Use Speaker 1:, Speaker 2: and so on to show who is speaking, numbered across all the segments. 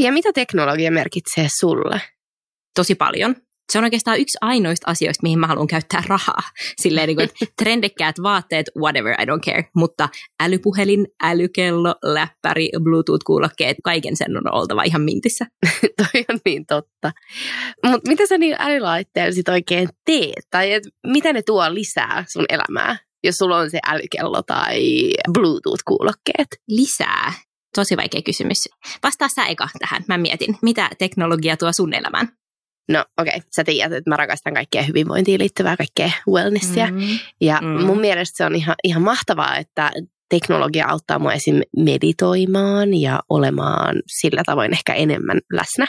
Speaker 1: Ja mitä teknologia merkitsee sulle?
Speaker 2: Tosi paljon. Se on oikeastaan yksi ainoista asioista, mihin mä haluan käyttää rahaa. Silleen niin kuin, että trendekkäät vaatteet, whatever, I don't care. Mutta älypuhelin, älykello, läppäri, Bluetooth-kuulokkeet, kaiken sen on oltava ihan mintissä.
Speaker 1: Toi on niin totta. Mutta mitä sä niin älylaitteella sit oikein teet? Tai et, mitä ne tuo lisää sun elämää? Jos sulla on se älykello tai Bluetooth-kuulokkeet.
Speaker 2: Lisää. Tosi vaikea kysymys. Vastaa sä eka tähän. Mä mietin, mitä teknologia tuo sun elämään?
Speaker 1: No okei, okay. sä tiedät, että mä rakastan kaikkea hyvinvointiin liittyvää, kaikkea wellnessia.
Speaker 2: Mm.
Speaker 1: Ja
Speaker 2: Mm.
Speaker 1: mun mielestä se on ihan, ihan mahtavaa, että teknologia auttaa mua esim. meditoimaan ja olemaan sillä tavoin ehkä enemmän läsnä.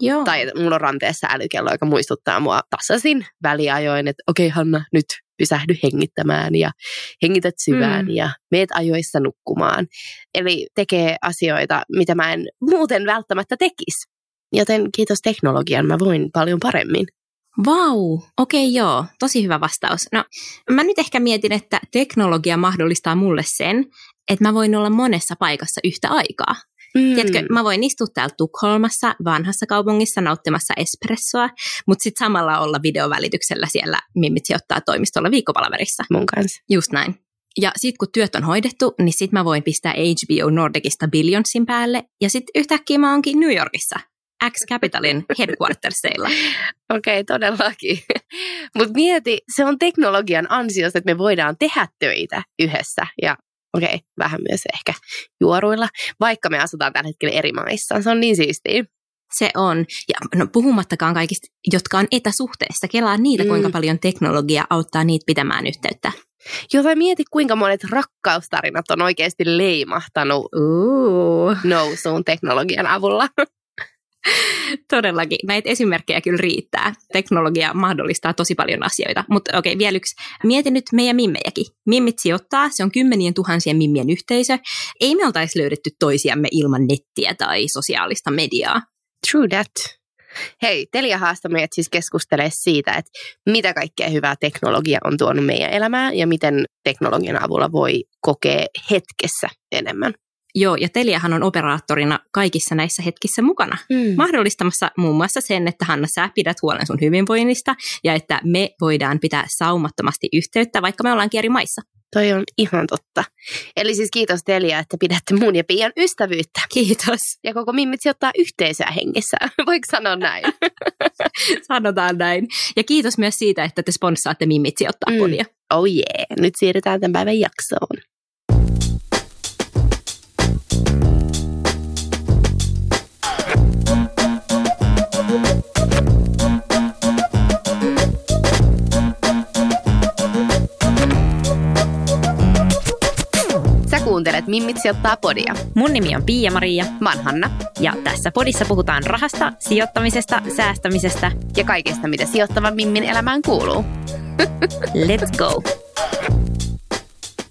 Speaker 2: Joo.
Speaker 1: Tai mulla on ranteessa älykello, joka muistuttaa mua tasaisin väliajoin, että okei okay, Hanna, nyt pysähdy hengittämään ja hengität syvään
Speaker 2: Mm.
Speaker 1: ja meet ajoissa nukkumaan. Eli tekee asioita, mitä mä en muuten välttämättä tekisi. Joten kiitos teknologian, mä voin paljon paremmin.
Speaker 2: Vau, okei okay, joo, tosi hyvä vastaus. No, mä nyt ehkä mietin, että teknologia mahdollistaa mulle sen, että mä voin olla monessa paikassa yhtä aikaa. Mm. Tiedätkö, mä voin istua täällä Tukholmassa, vanhassa kaupungissa, nauttimassa espressoa, mutta sitten samalla olla videovälityksellä siellä Mimmit sijoittaa toimistolla viikkopalaverissa.
Speaker 1: Mun kanssa.
Speaker 2: Just näin. Ja sitten kun työt on hoidettu, niin sitten mä voin pistää HBO Nordicista Billionsin päälle, ja sitten yhtäkkiä mä oonkin New Yorkissa, X-Capitalin headquartersseilla.
Speaker 1: Okei, okay, todellakin. Mutta mieti, se on teknologian ansiosta, että me voidaan tehdä töitä yhdessä. Ja okei, okay, vähän myös ehkä juoruilla, vaikka me asutaan tällä hetkellä eri maissa. Se on niin siistiä.
Speaker 2: Se on. Ja no, puhumattakaan kaikista, jotka on etäsuhteessa. Kelaa niitä,
Speaker 1: Mm.
Speaker 2: kuinka paljon teknologia auttaa niitä pitämään yhteyttä.
Speaker 1: Joten mieti, kuinka monet rakkaustarinat on oikeasti leimahtanut
Speaker 2: Uh.
Speaker 1: nousuun teknologian avulla.
Speaker 2: Todellakin. Näitä esimerkkejä kyllä riittää. Teknologia mahdollistaa tosi paljon asioita. Mutta okei, vielä yksi. Mieti nyt meidän mimmejäkin. Mimmit sijoittaa, se on kymmenien tuhansien mimmien yhteisö. Ei me oltaisi löydetty toisiamme ilman nettiä tai sosiaalista mediaa.
Speaker 1: True that. Hei, Telia haastaa meidät siis keskustelee siitä, että mitä kaikkea hyvää teknologia on tuonut meidän elämään ja miten teknologian avulla voi kokea hetkessä enemmän.
Speaker 2: Joo, ja Teliahan on operaattorina kaikissa näissä hetkissä mukana.
Speaker 1: Mm.
Speaker 2: mahdollistamassa muun muassa sen, että Hanna, sä pidät huolen sun hyvinvoinnista ja että me voidaan pitää saumattomasti yhteyttä, vaikka me ollaankin eri maissa.
Speaker 1: Toi on ihan totta. Eli siis kiitos Telia, että pidätte mun ja Pian ystävyyttä.
Speaker 2: Kiitos.
Speaker 1: Ja koko Mimmit sijoittaa yhteisöä hengissä. Voiko sanoa näin?
Speaker 2: Sanotaan näin. Ja kiitos myös siitä, että te sponssaatte Mimmit sijoittaa
Speaker 1: Mm.
Speaker 2: podia.
Speaker 1: Oh yeah, nyt siirrytään tämän päivän jaksoon. Kuuntelet Mimmit sijoittaa podia.
Speaker 2: Mun nimi on Pia-Maria
Speaker 1: Mä oon Hanna
Speaker 2: ja tässä podissa puhutaan rahasta, sijoittamisesta, säästämisestä.
Speaker 1: ja kaikesta, mitä sijoittavan Mimmin elämään kuuluu.
Speaker 2: Let's go!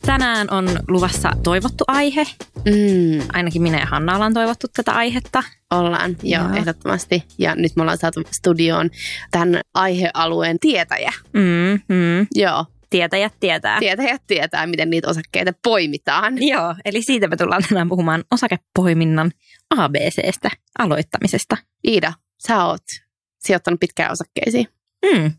Speaker 2: Tänään on luvassa toivottu aihe.
Speaker 1: Mm,
Speaker 2: Ainakin minä ja Hanna ollaan toivottu tätä aihetta.
Speaker 1: ollaan, joo,
Speaker 2: Joo.
Speaker 1: ehdottomasti. Ja nyt me ollaan saatu studioon tämän aihealueen tietäjä.
Speaker 2: Mm, mm.
Speaker 1: Joo,
Speaker 2: Tietäjät tietää.
Speaker 1: tietäjät tietää, miten niitä osakkeita poimitaan.
Speaker 2: Joo, eli siitä me tullaan tänään puhumaan osakepoiminnan ABCstä, aloittamisesta.
Speaker 1: Iida, sä oot sijoittanut pitkään osakkeisiin.
Speaker 2: Mm.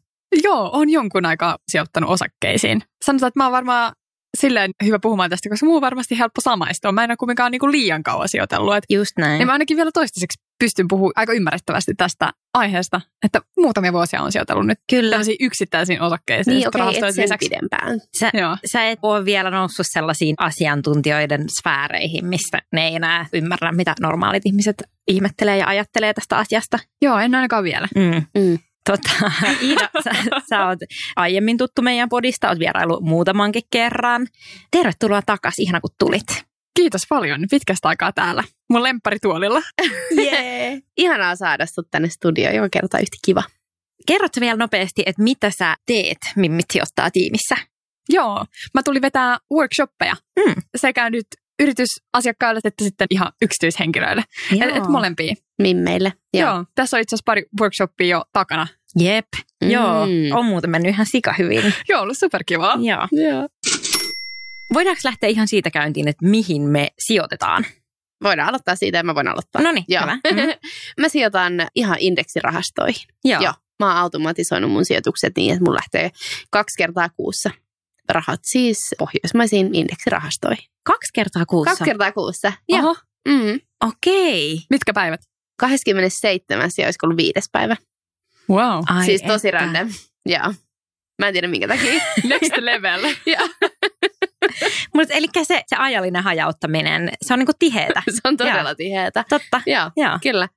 Speaker 3: Joo, on jonkun aikaa sijoittanut osakkeisiin. Sanotaan, että mä oon varmaan silleen hyvä puhumaan tästä, koska muu on varmasti helppo samaistua. Mä en ole kumminkaan niinku liian kauan sijoitellut. Et,
Speaker 2: Just näin.
Speaker 3: niin mä ainakin vielä toistaiseksi pystyn puhumaan aika ymmärrettävästi tästä aiheesta, että muutamia vuosia on sijoitellut nyt
Speaker 2: Kyllä.
Speaker 3: tällaisiin yksittäisiin osakkeisiin.
Speaker 1: Niin okei, okay, et sen
Speaker 3: lisäksi.
Speaker 1: pidempään.
Speaker 2: Sä,
Speaker 3: Joo.
Speaker 2: sä et ole vielä noussut sellaisiin asiantuntijoiden sfääreihin, mistä ne ei enää ymmärrä, mitä normaalit ihmiset ihmettelee ja ajattelee tästä asiasta.
Speaker 3: Joo, en ainakaan vielä.
Speaker 2: Mm.
Speaker 1: Mm.
Speaker 2: Tota, Iida, sä, sä oot aiemmin tuttu meidän podista, oot vierailu muutamankin kerran. Tervetuloa takaisin, ihana kun tulit.
Speaker 3: Kiitos paljon pitkästä aikaa täällä. Mun lempparituolilla.
Speaker 2: Yeah.
Speaker 1: Ihanaa saada sut tänne studioon joka kerta yhtä kiva.
Speaker 2: Kerrotko vielä nopeasti, että mitä sä teet Mimmit sijoittaa tiimissä?
Speaker 3: Joo, mä tulin vetää workshoppeja
Speaker 2: Mm.
Speaker 3: sekä nyt yritysasiakkaille että sitten ihan yksityishenkilöille. Et, et molempia.
Speaker 1: Mimmeille.
Speaker 3: Joo. Joo. Tässä on itse asiassa pari workshoppia jo takana.
Speaker 2: Jep.
Speaker 1: Mm.
Speaker 2: Joo, on muuten mennyt ihan sika hyvin.
Speaker 3: Joo, ollut superkivaa.
Speaker 2: Joo.
Speaker 1: Joo.
Speaker 2: Voidaanko lähteä ihan siitä käyntiin, että mihin me sijoitetaan?
Speaker 1: Voidaan aloittaa siitä ja mä voin aloittaa.
Speaker 2: No niin,
Speaker 1: Joo.
Speaker 2: hyvä. Mm.
Speaker 1: mä sijoitan ihan indeksirahastoihin.
Speaker 2: Joo.
Speaker 1: Joo. Mä oon automatisoinut mun sijoitukset niin, että mun lähtee kaksi kertaa kuussa rahat siis pohjoismaisiin indeksirahastoihin.
Speaker 2: Kaksi kertaa kuussa.
Speaker 1: Kaksi kertaa kuussa. Joo. Mm.
Speaker 2: okei.
Speaker 3: Mitkä päivät?
Speaker 1: 27. ja olisiko ollut viides päivä.
Speaker 3: Wow.
Speaker 2: Ai
Speaker 1: siis tosi
Speaker 2: että.
Speaker 1: random. Joo. Mä en tiedä minkä takia.
Speaker 3: Next level.
Speaker 1: Joo.
Speaker 2: Mutta eli se, se ajallinen hajauttaminen, se on niinku tiheetä.
Speaker 1: Se on todella tiheätä.
Speaker 2: Totta.
Speaker 1: Joo.
Speaker 2: Joo.
Speaker 1: Kyllä.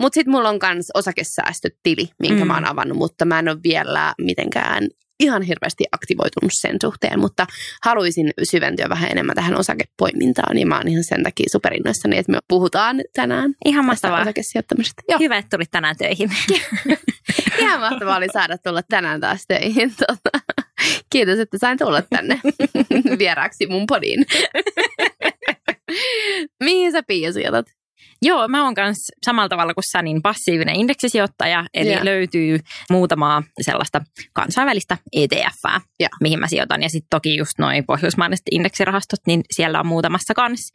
Speaker 1: Mutta sitten mulla on myös osakesäästötili, minkä
Speaker 2: Mm.
Speaker 1: mä oon avannut, mutta mä en ole vielä mitenkään ihan hirveästi aktivoitunut sen suhteen, mutta haluaisin syventyä vähän enemmän tähän osakepoimintaan ja mä oon ihan sen takia superinnoissani, että me puhutaan tänään
Speaker 2: Ihan mahtavaa.
Speaker 1: osakesijoittamisesta. Joo,
Speaker 2: Hyvä, että tulit tänään töihin.
Speaker 1: ihan mahtavaa oli saada tulla tänään taas töihin. Tota, kiitos, että sain tulla tänne vieraaksi mun podiin. Mihin sä Pia sijoitat?
Speaker 2: Joo, mä oon kans samalla tavalla kuin sä, niin passiivinen indeksisijoittaja, eli
Speaker 1: Joo.
Speaker 2: löytyy muutamaa sellaista kansainvälistä ETFää,
Speaker 1: Joo.
Speaker 2: mihin mä sijoitan. Ja sitten toki just noin pohjoismaiset indeksirahastot, niin siellä on muutamassa kans.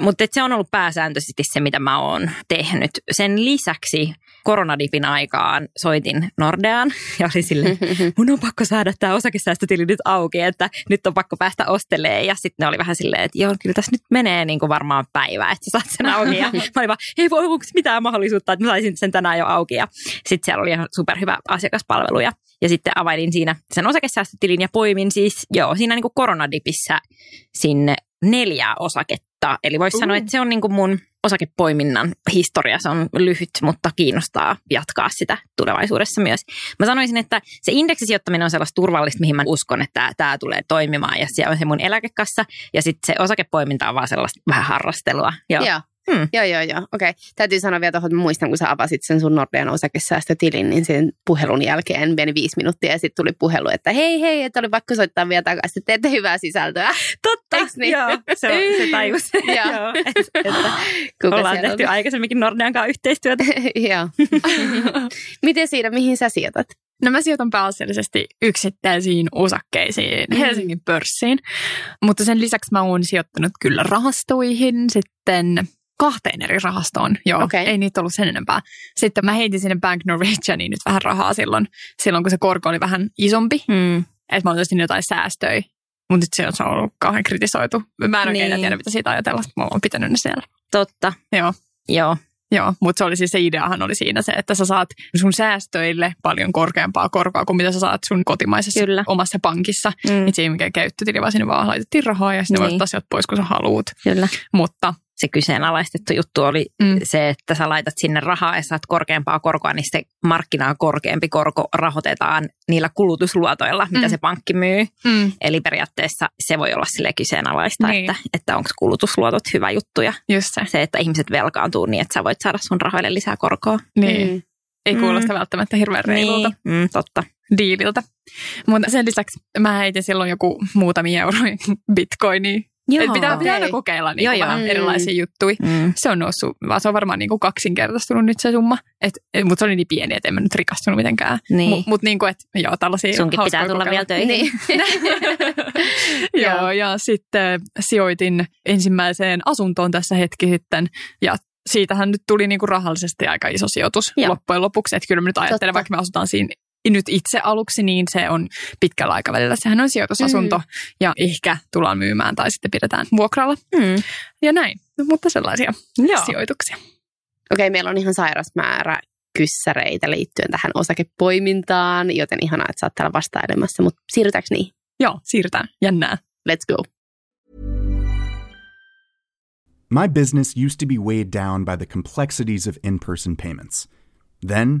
Speaker 2: Mutta se on ollut pääsääntöisesti se, mitä mä oon tehnyt. Sen lisäksi koronadipin aikaan soitin Nordeaan ja oli silleen, mun on pakko saada tämä osakesäästötili nyt auki, että nyt on pakko päästä ostelee. Ja sitten ne oli vähän silleen, että joo, kyllä tässä nyt menee niin kuin varmaan päivää, että sä saat sen auki. Ja mä olin vaan, ei voi, onko mitään mahdollisuutta, että mä saisin sen tänään jo auki. Ja sitten siellä oli ihan superhyvä asiakaspalvelu. Ja, ja sitten availin siinä sen osakesäästötilin ja poimin siis, joo, siinä niin kuin koronadipissä sinne neljää osaketta. Eli voisi
Speaker 1: Uh.
Speaker 2: sanoa, että se on niin kuin mun osakepoiminnan historia. Se on lyhyt, mutta kiinnostaa jatkaa sitä tulevaisuudessa myös. Mä sanoisin, että se indeksisijoittaminen on sellaista turvallista, mihin mä uskon, että tämä tulee toimimaan. Ja se on se mun eläkekassa. Ja sitten se osakepoiminta on vaan sellaista vähän harrastelua. Joo.
Speaker 1: Joo.
Speaker 2: Hmm.
Speaker 1: Joo, joo, joo. Okei. Täytyy sanoa vielä tuohon, että muistan, kun sä avasit sen sun Nordean osakesäästötilin, niin sen puhelun jälkeen meni viisi minuuttia ja sitten tuli puhelu, että hei, hei, että oli pakko soittaa vielä takaisin, että teette hyvää sisältöä.
Speaker 2: Totta.
Speaker 1: Eiks niin?
Speaker 2: Joo, se, on, se tajus.
Speaker 1: Joo.
Speaker 2: Et, että
Speaker 1: Kuka
Speaker 2: ollaan tehty
Speaker 1: on?
Speaker 2: aikaisemminkin Nordean kanssa yhteistyötä.
Speaker 1: Joo. Miten siinä, mihin sä sijoitat?
Speaker 3: No mä sijoitan pääasiallisesti yksittäisiin osakkeisiin
Speaker 1: Mm.
Speaker 3: Helsingin pörssiin, mutta sen lisäksi mä oon sijoittanut kyllä rahastoihin, sitten kahteen eri rahastoon. Joo,
Speaker 1: Okei.
Speaker 3: ei niitä ollut sen enempää. Sitten mä heitin sinne Bank Norwegianiin nyt vähän rahaa silloin, silloin kun se korko oli vähän isompi.
Speaker 2: Mm.
Speaker 3: Että mä otin jotain säästöjä, mutta nyt se on ollut kauhean kritisoitu. Mä en oikein
Speaker 2: Niin.
Speaker 3: niin. tiedä, mitä siitä ajatella. Mä oon pitänyt ne siellä.
Speaker 2: Totta.
Speaker 3: Joo.
Speaker 2: Joo.
Speaker 3: Joo, mutta se oli siis se ideahan oli siinä se, että sä saat sun säästöille paljon korkeampaa korkoa kuin mitä sä saat sun kotimaisessa
Speaker 2: Kyllä.
Speaker 3: omassa pankissa.
Speaker 2: Mm.
Speaker 3: Itse ei mikään käyttötili, vaan sinne vaan laitettiin rahaa ja sinne niin.
Speaker 2: Niin.
Speaker 3: voit ottaa sieltä pois, kun sä haluut.
Speaker 2: Kyllä.
Speaker 3: Mutta
Speaker 2: se kyseenalaistettu juttu oli
Speaker 3: Mm.
Speaker 2: mm. se, että sä laitat sinne rahaa ja saat korkeampaa korkoa, niin se markkinaa korkeampi korko rahoitetaan niillä kulutusluotoilla, mitä
Speaker 3: Mm.
Speaker 2: se pankki myy.
Speaker 3: mm,
Speaker 2: Eli periaatteessa se voi olla sille kyseenalaista,
Speaker 3: Niin.
Speaker 2: niin. että, että onko kulutusluotot hyvä juttu ja
Speaker 3: just se.
Speaker 2: se, että ihmiset velkaantuu niin, että sä voit saada sun rahoille lisää korkoa.
Speaker 3: Niin.
Speaker 1: Mm.
Speaker 3: Ei
Speaker 2: Mm.
Speaker 3: kuulosta välttämättä hirveän reilulta
Speaker 2: Niin, mm, totta.
Speaker 3: diililtä. Mutta sen lisäksi mä heitin silloin joku muutamia euroja bitcoiniin.
Speaker 2: Joo.
Speaker 3: Et pitää, pitää aina
Speaker 1: Okei.
Speaker 3: kokeilla niin
Speaker 2: Joo, joo.
Speaker 3: vähän
Speaker 1: Mm.
Speaker 3: erilaisia juttuja.
Speaker 2: Mm.
Speaker 3: Se on noussut, vaan se on varmaan niin kuin kaksinkertaistunut nyt se summa. Et, et, mutta se oli niin pieni, että en mä nyt rikastunut mitenkään.
Speaker 2: Niin.
Speaker 3: Mutta mut niin kuin, että joo, tällaisia
Speaker 2: Sunkin pitää tulla
Speaker 3: kokeilla.
Speaker 2: vielä töihin.
Speaker 1: Niin.
Speaker 3: joo, ja sitten sijoitin ensimmäiseen asuntoon tässä hetki sitten. Ja siitähän nyt tuli niinku rahallisesti aika iso sijoitus
Speaker 2: Joo.
Speaker 3: loppujen lopuksi. Että kyllä mä nyt ajattelen,
Speaker 1: Totta.
Speaker 3: vaikka me asutaan siinä nyt itse aluksi, niin se on pitkällä aikavälillä. Sehän on sijoitusasunto
Speaker 1: Mm.
Speaker 3: ja ehkä tullaan myymään tai sitten pidetään vuokralla
Speaker 2: Mm.
Speaker 3: ja näin. No, mutta sellaisia
Speaker 2: Joo.
Speaker 3: sijoituksia.
Speaker 1: Okei, okay, meillä on ihan sairas määrä kyssäreitä liittyen tähän osakepoimintaan, joten ihanaa, että sä oot täällä vastailemassa, mutta siirrytäänkö niin?
Speaker 3: Joo, siirrytään. Jännää.
Speaker 1: Let's go.
Speaker 4: My business used to be weighed down by the complexities of in person payments. Then,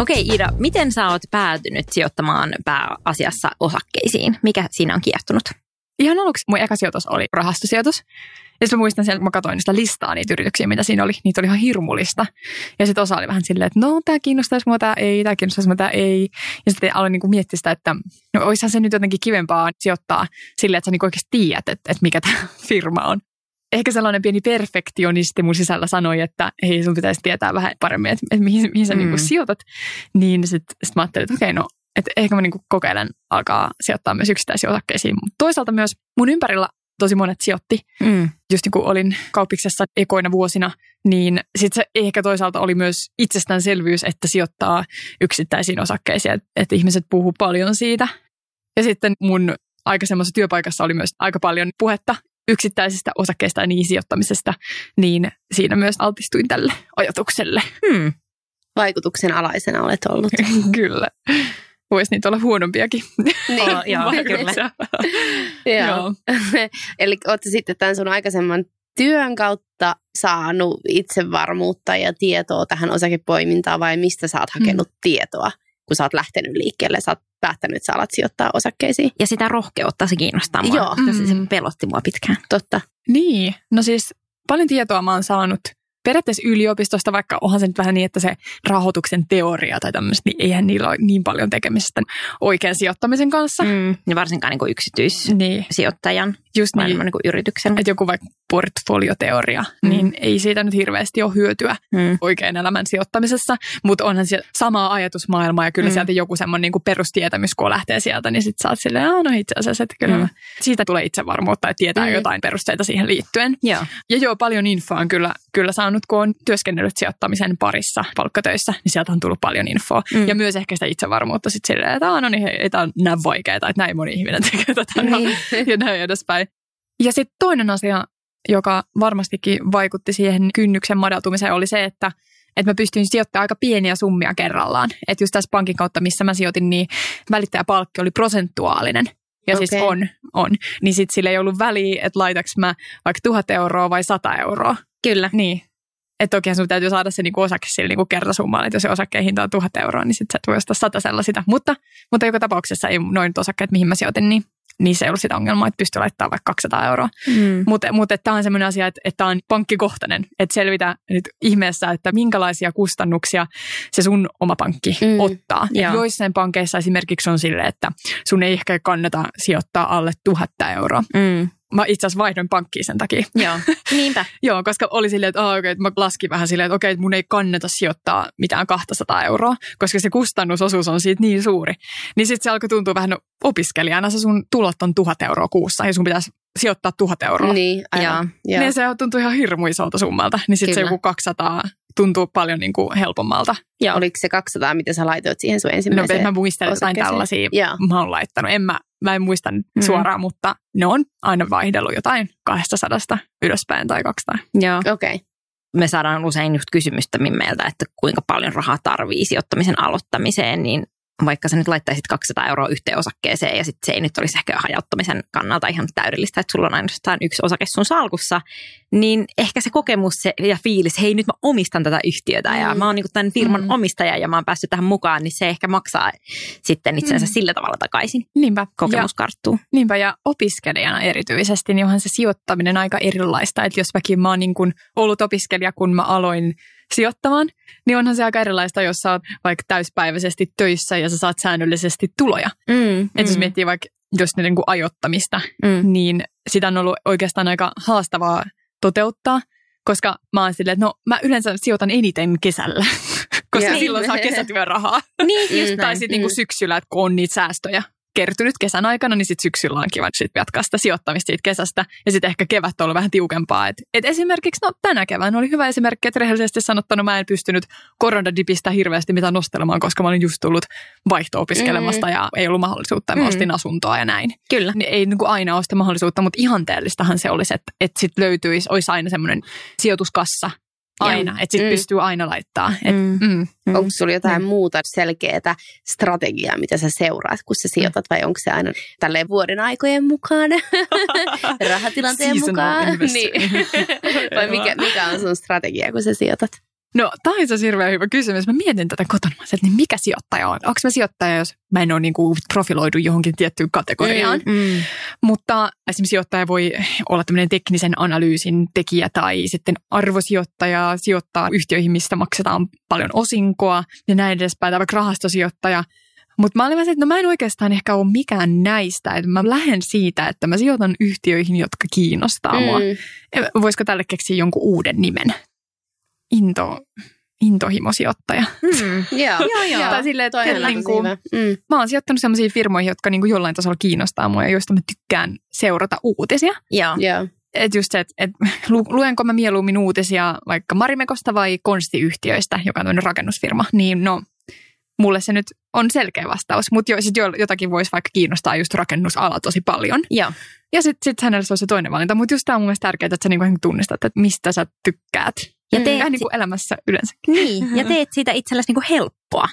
Speaker 2: Okei Ida, miten sä oot päätynyt sijoittamaan pääasiassa osakkeisiin? Mikä siinä on kiehtonut?
Speaker 3: Ihan aluksi mun eka sijoitus oli rahastosijoitus. Ja sitten muistan siellä, kun mä katsoin sitä listaa, niitä yrityksiä, mitä siinä oli, niitä oli ihan hirmullista. Ja sitten osa oli vähän silleen, että no, tämä kiinnostaisi mua, tämä ei, tämä kiinnostaisi mua, tämä ei. Ja sitten aloin niinku miettiä sitä, että no olisihan se nyt jotenkin kivempaa sijoittaa silleen, että sä niinku oikeasti tiedät, että, että mikä tämä firma on. Ehkä sellainen pieni perfektionisti mun sisällä sanoi, että hei, sun pitäisi tietää vähän paremmin, että, että mihin, mihin sä niinku mm. niinku sijoitat. Niin sitten sit mä ajattelin, että okei, no että ehkä mä niinku kokeilen alkaa sijoittaa myös yksittäisiin osakkeisiin. Mutta toisaalta myös mun ympärillä tosi monet sijoitti. Mm. Just niin kuin olin kauppiksessa ekoina vuosina, niin sitten se ehkä toisaalta oli myös itsestäänselvyys, että sijoittaa yksittäisiin osakkeisiin, että, että ihmiset puhuu paljon siitä. Ja sitten mun aikaisemmassa työpaikassa oli myös aika paljon puhetta yksittäisistä osakkeista ja niihin sijoittamisesta, niin siinä myös altistuin tälle ajatukselle. Hmm.
Speaker 1: Vaikutuksen alaisena olet ollut.
Speaker 3: Kyllä. Voisi niitä olla huonompiakin.
Speaker 2: Niin, oh, joo, kyllä.
Speaker 1: joo. Eli oletko sitten tämän sun aikaisemman työn kautta saanut itsevarmuutta ja tietoa tähän osakepoimintaan vai mistä sä oot hakenut hmm. tietoa, kun sä oot lähtenyt liikkeelle, sä oot päättänyt, että sä alat sijoittaa osakkeisiin?
Speaker 2: Ja sitä rohkeutta se kiinnostaa mua. Joo. Mm. Se pelotti mua pitkään.
Speaker 1: Totta.
Speaker 3: Niin, no siis paljon tietoa mä oon saanut – periaatteessa yliopistosta, vaikka onhan se nyt vähän niin, että se rahoituksen teoria tai tämmöistä, niin eihän niillä ole niin paljon tekemistä oikean sijoittamisen kanssa. Mm,
Speaker 2: ja varsinkaan niin yksityissijoittajan, niin. Just niin. niin kuin yrityksen.
Speaker 3: Että joku vaikka portfolioteoria, mm. niin ei siitä nyt hirveästi ole hyötyä mm. oikean elämän sijoittamisessa, mutta onhan siellä samaa ajatusmaailmaa ja kyllä mm. sieltä joku semmoinen niin perustietämys, kun lähtee sieltä, niin sitten sä oot silleen, no itse asiassa, että kyllä mm. siitä tulee itsevarmuutta, että tietää mm. jotain perusteita siihen liittyen.
Speaker 2: Joo.
Speaker 3: Ja joo, paljon infoa on kyllä, kyllä saanut, kun on työskennellyt sijoittamisen parissa palkkatöissä, niin sieltä on tullut paljon infoa. Mm. Ja myös ehkä sitä itsevarmuutta sitten silleen, että no niin, ei tämä on näin vaikeaa, että näin moni ihminen tekee tätä niin. ja näin edespäin. Ja sitten toinen asia, joka varmastikin vaikutti siihen kynnyksen madaltumiseen, oli se, että että mä pystyin sijoittamaan aika pieniä summia kerrallaan. Että just tässä pankin kautta, missä mä sijoitin, niin välittäjäpalkki oli prosentuaalinen. Ja okay. siis on, on. Niin sitten sillä ei ollut väliä, että laitaks mä vaikka tuhat euroa vai sata euroa.
Speaker 2: Kyllä.
Speaker 3: Niin. Että toki sun täytyy saada se niinku osake sillä niinku kertasummalla, että jos se osakkeen hinta on tuhat euroa, niin sitten sä et voi ostaa sata sitä. Mutta, mutta joka tapauksessa ei noin osakkeet, mihin mä sijoitin, niin niissä ei ollut sitä ongelmaa, että pystyy laittamaan vaikka 200 euroa. Mm. Mutta mut, tämä on sellainen asia, että, tämä on pankkikohtainen, että selvitä nyt ihmeessä, että minkälaisia kustannuksia se sun oma pankki mm. ottaa. Ja joissain pankeissa esimerkiksi on sille, että sun ei ehkä kannata sijoittaa alle tuhatta euroa. Mm. Mä itse asiassa vaihdoin pankkiin sen takia.
Speaker 2: Joo, niinpä.
Speaker 3: Joo, koska oli silleen, että, oh, okay, että mä laskin vähän silleen, että okei, että mun ei kannata sijoittaa mitään 200 euroa, koska se kustannusosuus on siitä niin suuri. Niin sitten se alkoi tuntua vähän, no opiskelijana se sun tulot on tuhat euroa kuussa ja sun pitäisi sijoittaa tuhat euroa.
Speaker 1: Niin, aivan.
Speaker 2: Joo.
Speaker 3: Niin se tuntuu ihan hirmu isolta summalta. Niin sitten se joku 200 tuntuu paljon niin kuin helpommalta.
Speaker 2: Joo.
Speaker 1: Oliko se 200, mitä sä laitoit siihen sun
Speaker 3: No,
Speaker 1: ensimmäiseen?
Speaker 3: mä muistan jotain tällaisia.
Speaker 1: Joo.
Speaker 3: Mä oon laittanut. En mä, mä en muista nyt
Speaker 2: Mm.
Speaker 3: suoraan, mutta ne on aina vaihdellut jotain 200 ylöspäin tai 200.
Speaker 2: Joo.
Speaker 1: Okei. Okay.
Speaker 2: Me saadaan usein just kysymystä meiltä, että kuinka paljon rahaa tarvii sijoittamisen aloittamiseen, niin vaikka sä nyt laittaisit 200 euroa yhteen osakkeeseen ja sitten se ei nyt olisi ehkä hajauttamisen kannalta ihan täydellistä, että sulla on ainoastaan yksi osake sun salkussa, niin ehkä se kokemus se, ja fiilis, hei nyt mä omistan tätä yhtiötä ja
Speaker 1: Mm.
Speaker 2: mä oon niinku tämän firman
Speaker 3: Mm.
Speaker 2: omistaja ja mä oon päässyt tähän mukaan, niin se ehkä maksaa sitten itsensä
Speaker 3: Mm.
Speaker 2: sillä tavalla takaisin.
Speaker 3: Niinpä. Ja,
Speaker 2: Kokemus karttuu.
Speaker 3: niinpä, ja opiskelijana erityisesti, niin onhan se sijoittaminen aika erilaista. Että jos mäkin mä oon niin kuin ollut opiskelija, kun mä aloin sijoittamaan, niin onhan se aika erilaista, jos sä oot vaikka täyspäiväisesti töissä ja sä saat säännöllisesti tuloja.
Speaker 2: Mm,
Speaker 3: Että jos miettii vaikka just niin kuin ajoittamista,
Speaker 2: mm.
Speaker 3: niin sitä on ollut oikeastaan aika haastavaa toteuttaa, koska mä oon silleen, että no mä yleensä sijoitan eniten kesällä, koska
Speaker 1: Joo.
Speaker 3: silloin saa kesätyörahaa.
Speaker 2: Niin, just
Speaker 1: Mm.
Speaker 3: tai sitten niinku
Speaker 1: Mm.
Speaker 3: syksyllä, että kun on niitä säästöjä kertynyt kesän aikana, niin sitten syksyllä on kiva sit jatkaa sitä sijoittamista siitä kesästä. Ja sitten ehkä kevät on ollut vähän tiukempaa. Et, et esimerkiksi no, tänä keväänä oli hyvä esimerkki, että rehellisesti sanottuna mä en pystynyt koronadipistä hirveästi mitään nostelemaan, koska mä olin just tullut vaihto-opiskelemasta ja ei ollut mahdollisuutta. Mä
Speaker 2: Mm.
Speaker 3: ostin asuntoa ja näin.
Speaker 2: Kyllä.
Speaker 3: Niin ei niin kuin aina ole sitä mahdollisuutta, mutta ihanteellistahan se olisi, että, että sitten löytyisi, olisi aina semmoinen sijoituskassa aina, että sitten
Speaker 1: Mm.
Speaker 3: pystyy aina laittaa. Et,
Speaker 2: Mm.
Speaker 3: mm.
Speaker 2: Mm.
Speaker 1: Onko sulla jotain
Speaker 3: Mm.
Speaker 1: muuta selkeää strategiaa, mitä sä seuraat, kun sä sijoitat, vai onko se aina tälleen vuoden aikojen mukaan, rahatilanteen
Speaker 3: Seasonal
Speaker 1: mukaan?
Speaker 3: investor.
Speaker 1: Niin. vai mikä, mikä on sun strategia, kun sä sijoitat?
Speaker 3: No, tämä on itse asiassa hirveän hyvä kysymys. Mä mietin tätä kotona, mä että niin mikä sijoittaja on? Onko mä sijoittaja, jos mä en ole niin kuin profiloidu johonkin tiettyyn kategoriaan?
Speaker 1: Mm.
Speaker 2: Mm.
Speaker 3: Mutta esimerkiksi sijoittaja voi olla tämmöinen teknisen analyysin tekijä tai sitten arvosijoittaja sijoittaa yhtiöihin, mistä maksetaan paljon osinkoa ja näin edespäin, tai vaikka rahastosijoittaja. Mutta mä olin se, että no mä en oikeastaan ehkä ole mikään näistä. Että mä lähden siitä, että mä sijoitan yhtiöihin, jotka kiinnostaa mua.
Speaker 1: Mm.
Speaker 3: Voisiko tälle keksiä jonkun uuden nimen? Into, intohimosijoittaja.
Speaker 2: Mm.
Speaker 1: Joo.
Speaker 2: Joo, joo.
Speaker 3: Tai silleen, että niin kuin.
Speaker 1: Mm.
Speaker 3: mä oon sijoittanut sellaisiin firmoihin, jotka niin kuin jollain tasolla kiinnostaa mua ja joista mä tykkään seurata uutisia.
Speaker 2: Joo.
Speaker 1: Joo.
Speaker 3: Että just se, että et, lu, luenko mä mieluummin uutisia vaikka Marimekosta vai Konstiyhtiöistä, joka on rakennusfirma, niin no mulle se nyt on selkeä vastaus, mutta jo, sit jo, jotakin voisi vaikka kiinnostaa just rakennusala tosi paljon.
Speaker 2: Joo.
Speaker 3: Ja sitten sit hänellä se on se toinen valinta, mutta just tämä on mun mielestä tärkeää, että sä niinku tunnistat, että mistä sä tykkäät.
Speaker 2: Ja
Speaker 1: Mm.
Speaker 2: teet,
Speaker 3: Vähän niin kuin elämässä yleensä.
Speaker 2: niin, ja teet siitä itsellesi niinku helppoa.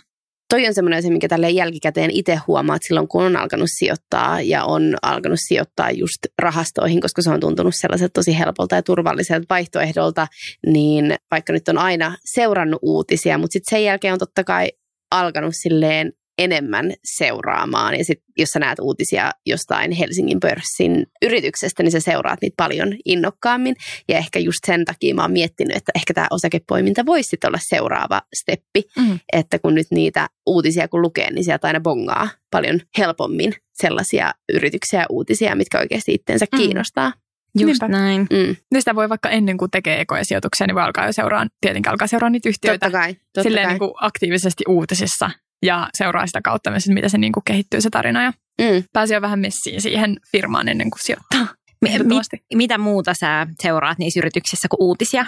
Speaker 1: Toi on semmoinen asia, mikä tälle jälkikäteen itse huomaat silloin, kun on alkanut sijoittaa ja on alkanut sijoittaa just rahastoihin, koska se on tuntunut sellaiselta tosi helpolta ja turvalliselta vaihtoehdolta, niin vaikka nyt on aina seurannut uutisia, mutta sitten sen jälkeen on totta kai alkanut silleen enemmän seuraamaan. Ja sitten jos sä näet uutisia jostain Helsingin pörssin yrityksestä, niin sä seuraat niitä paljon innokkaammin. Ja ehkä just sen takia mä oon miettinyt, että ehkä tämä osakepoiminta voisi sit olla seuraava steppi,
Speaker 3: Mm.
Speaker 1: että kun nyt niitä uutisia kun lukee, niin sieltä aina bongaa paljon helpommin sellaisia yrityksiä ja uutisia, mitkä oikeasti itsensä
Speaker 3: Mm.
Speaker 1: kiinnostaa.
Speaker 2: Just
Speaker 3: Niinpä.
Speaker 2: näin.
Speaker 1: Mm.
Speaker 3: Ja sitä voi vaikka ennen kuin tekee ekoja sijoituksia, niin voi alkaa jo seuraa, tietenkin alkaa seuraa niitä yhtiöitä
Speaker 1: Totta kai. Totta
Speaker 3: silleen
Speaker 1: kai.
Speaker 3: niin kuin aktiivisesti uutisissa ja seuraa sitä kautta myös, että miten se niin kuin kehittyy se tarina ja
Speaker 1: Mm.
Speaker 3: pääsee jo vähän messiin siihen firmaan ennen kuin sijoittaa.
Speaker 2: Mi- mit, mitä muuta sä seuraat niissä yrityksissä kuin uutisia?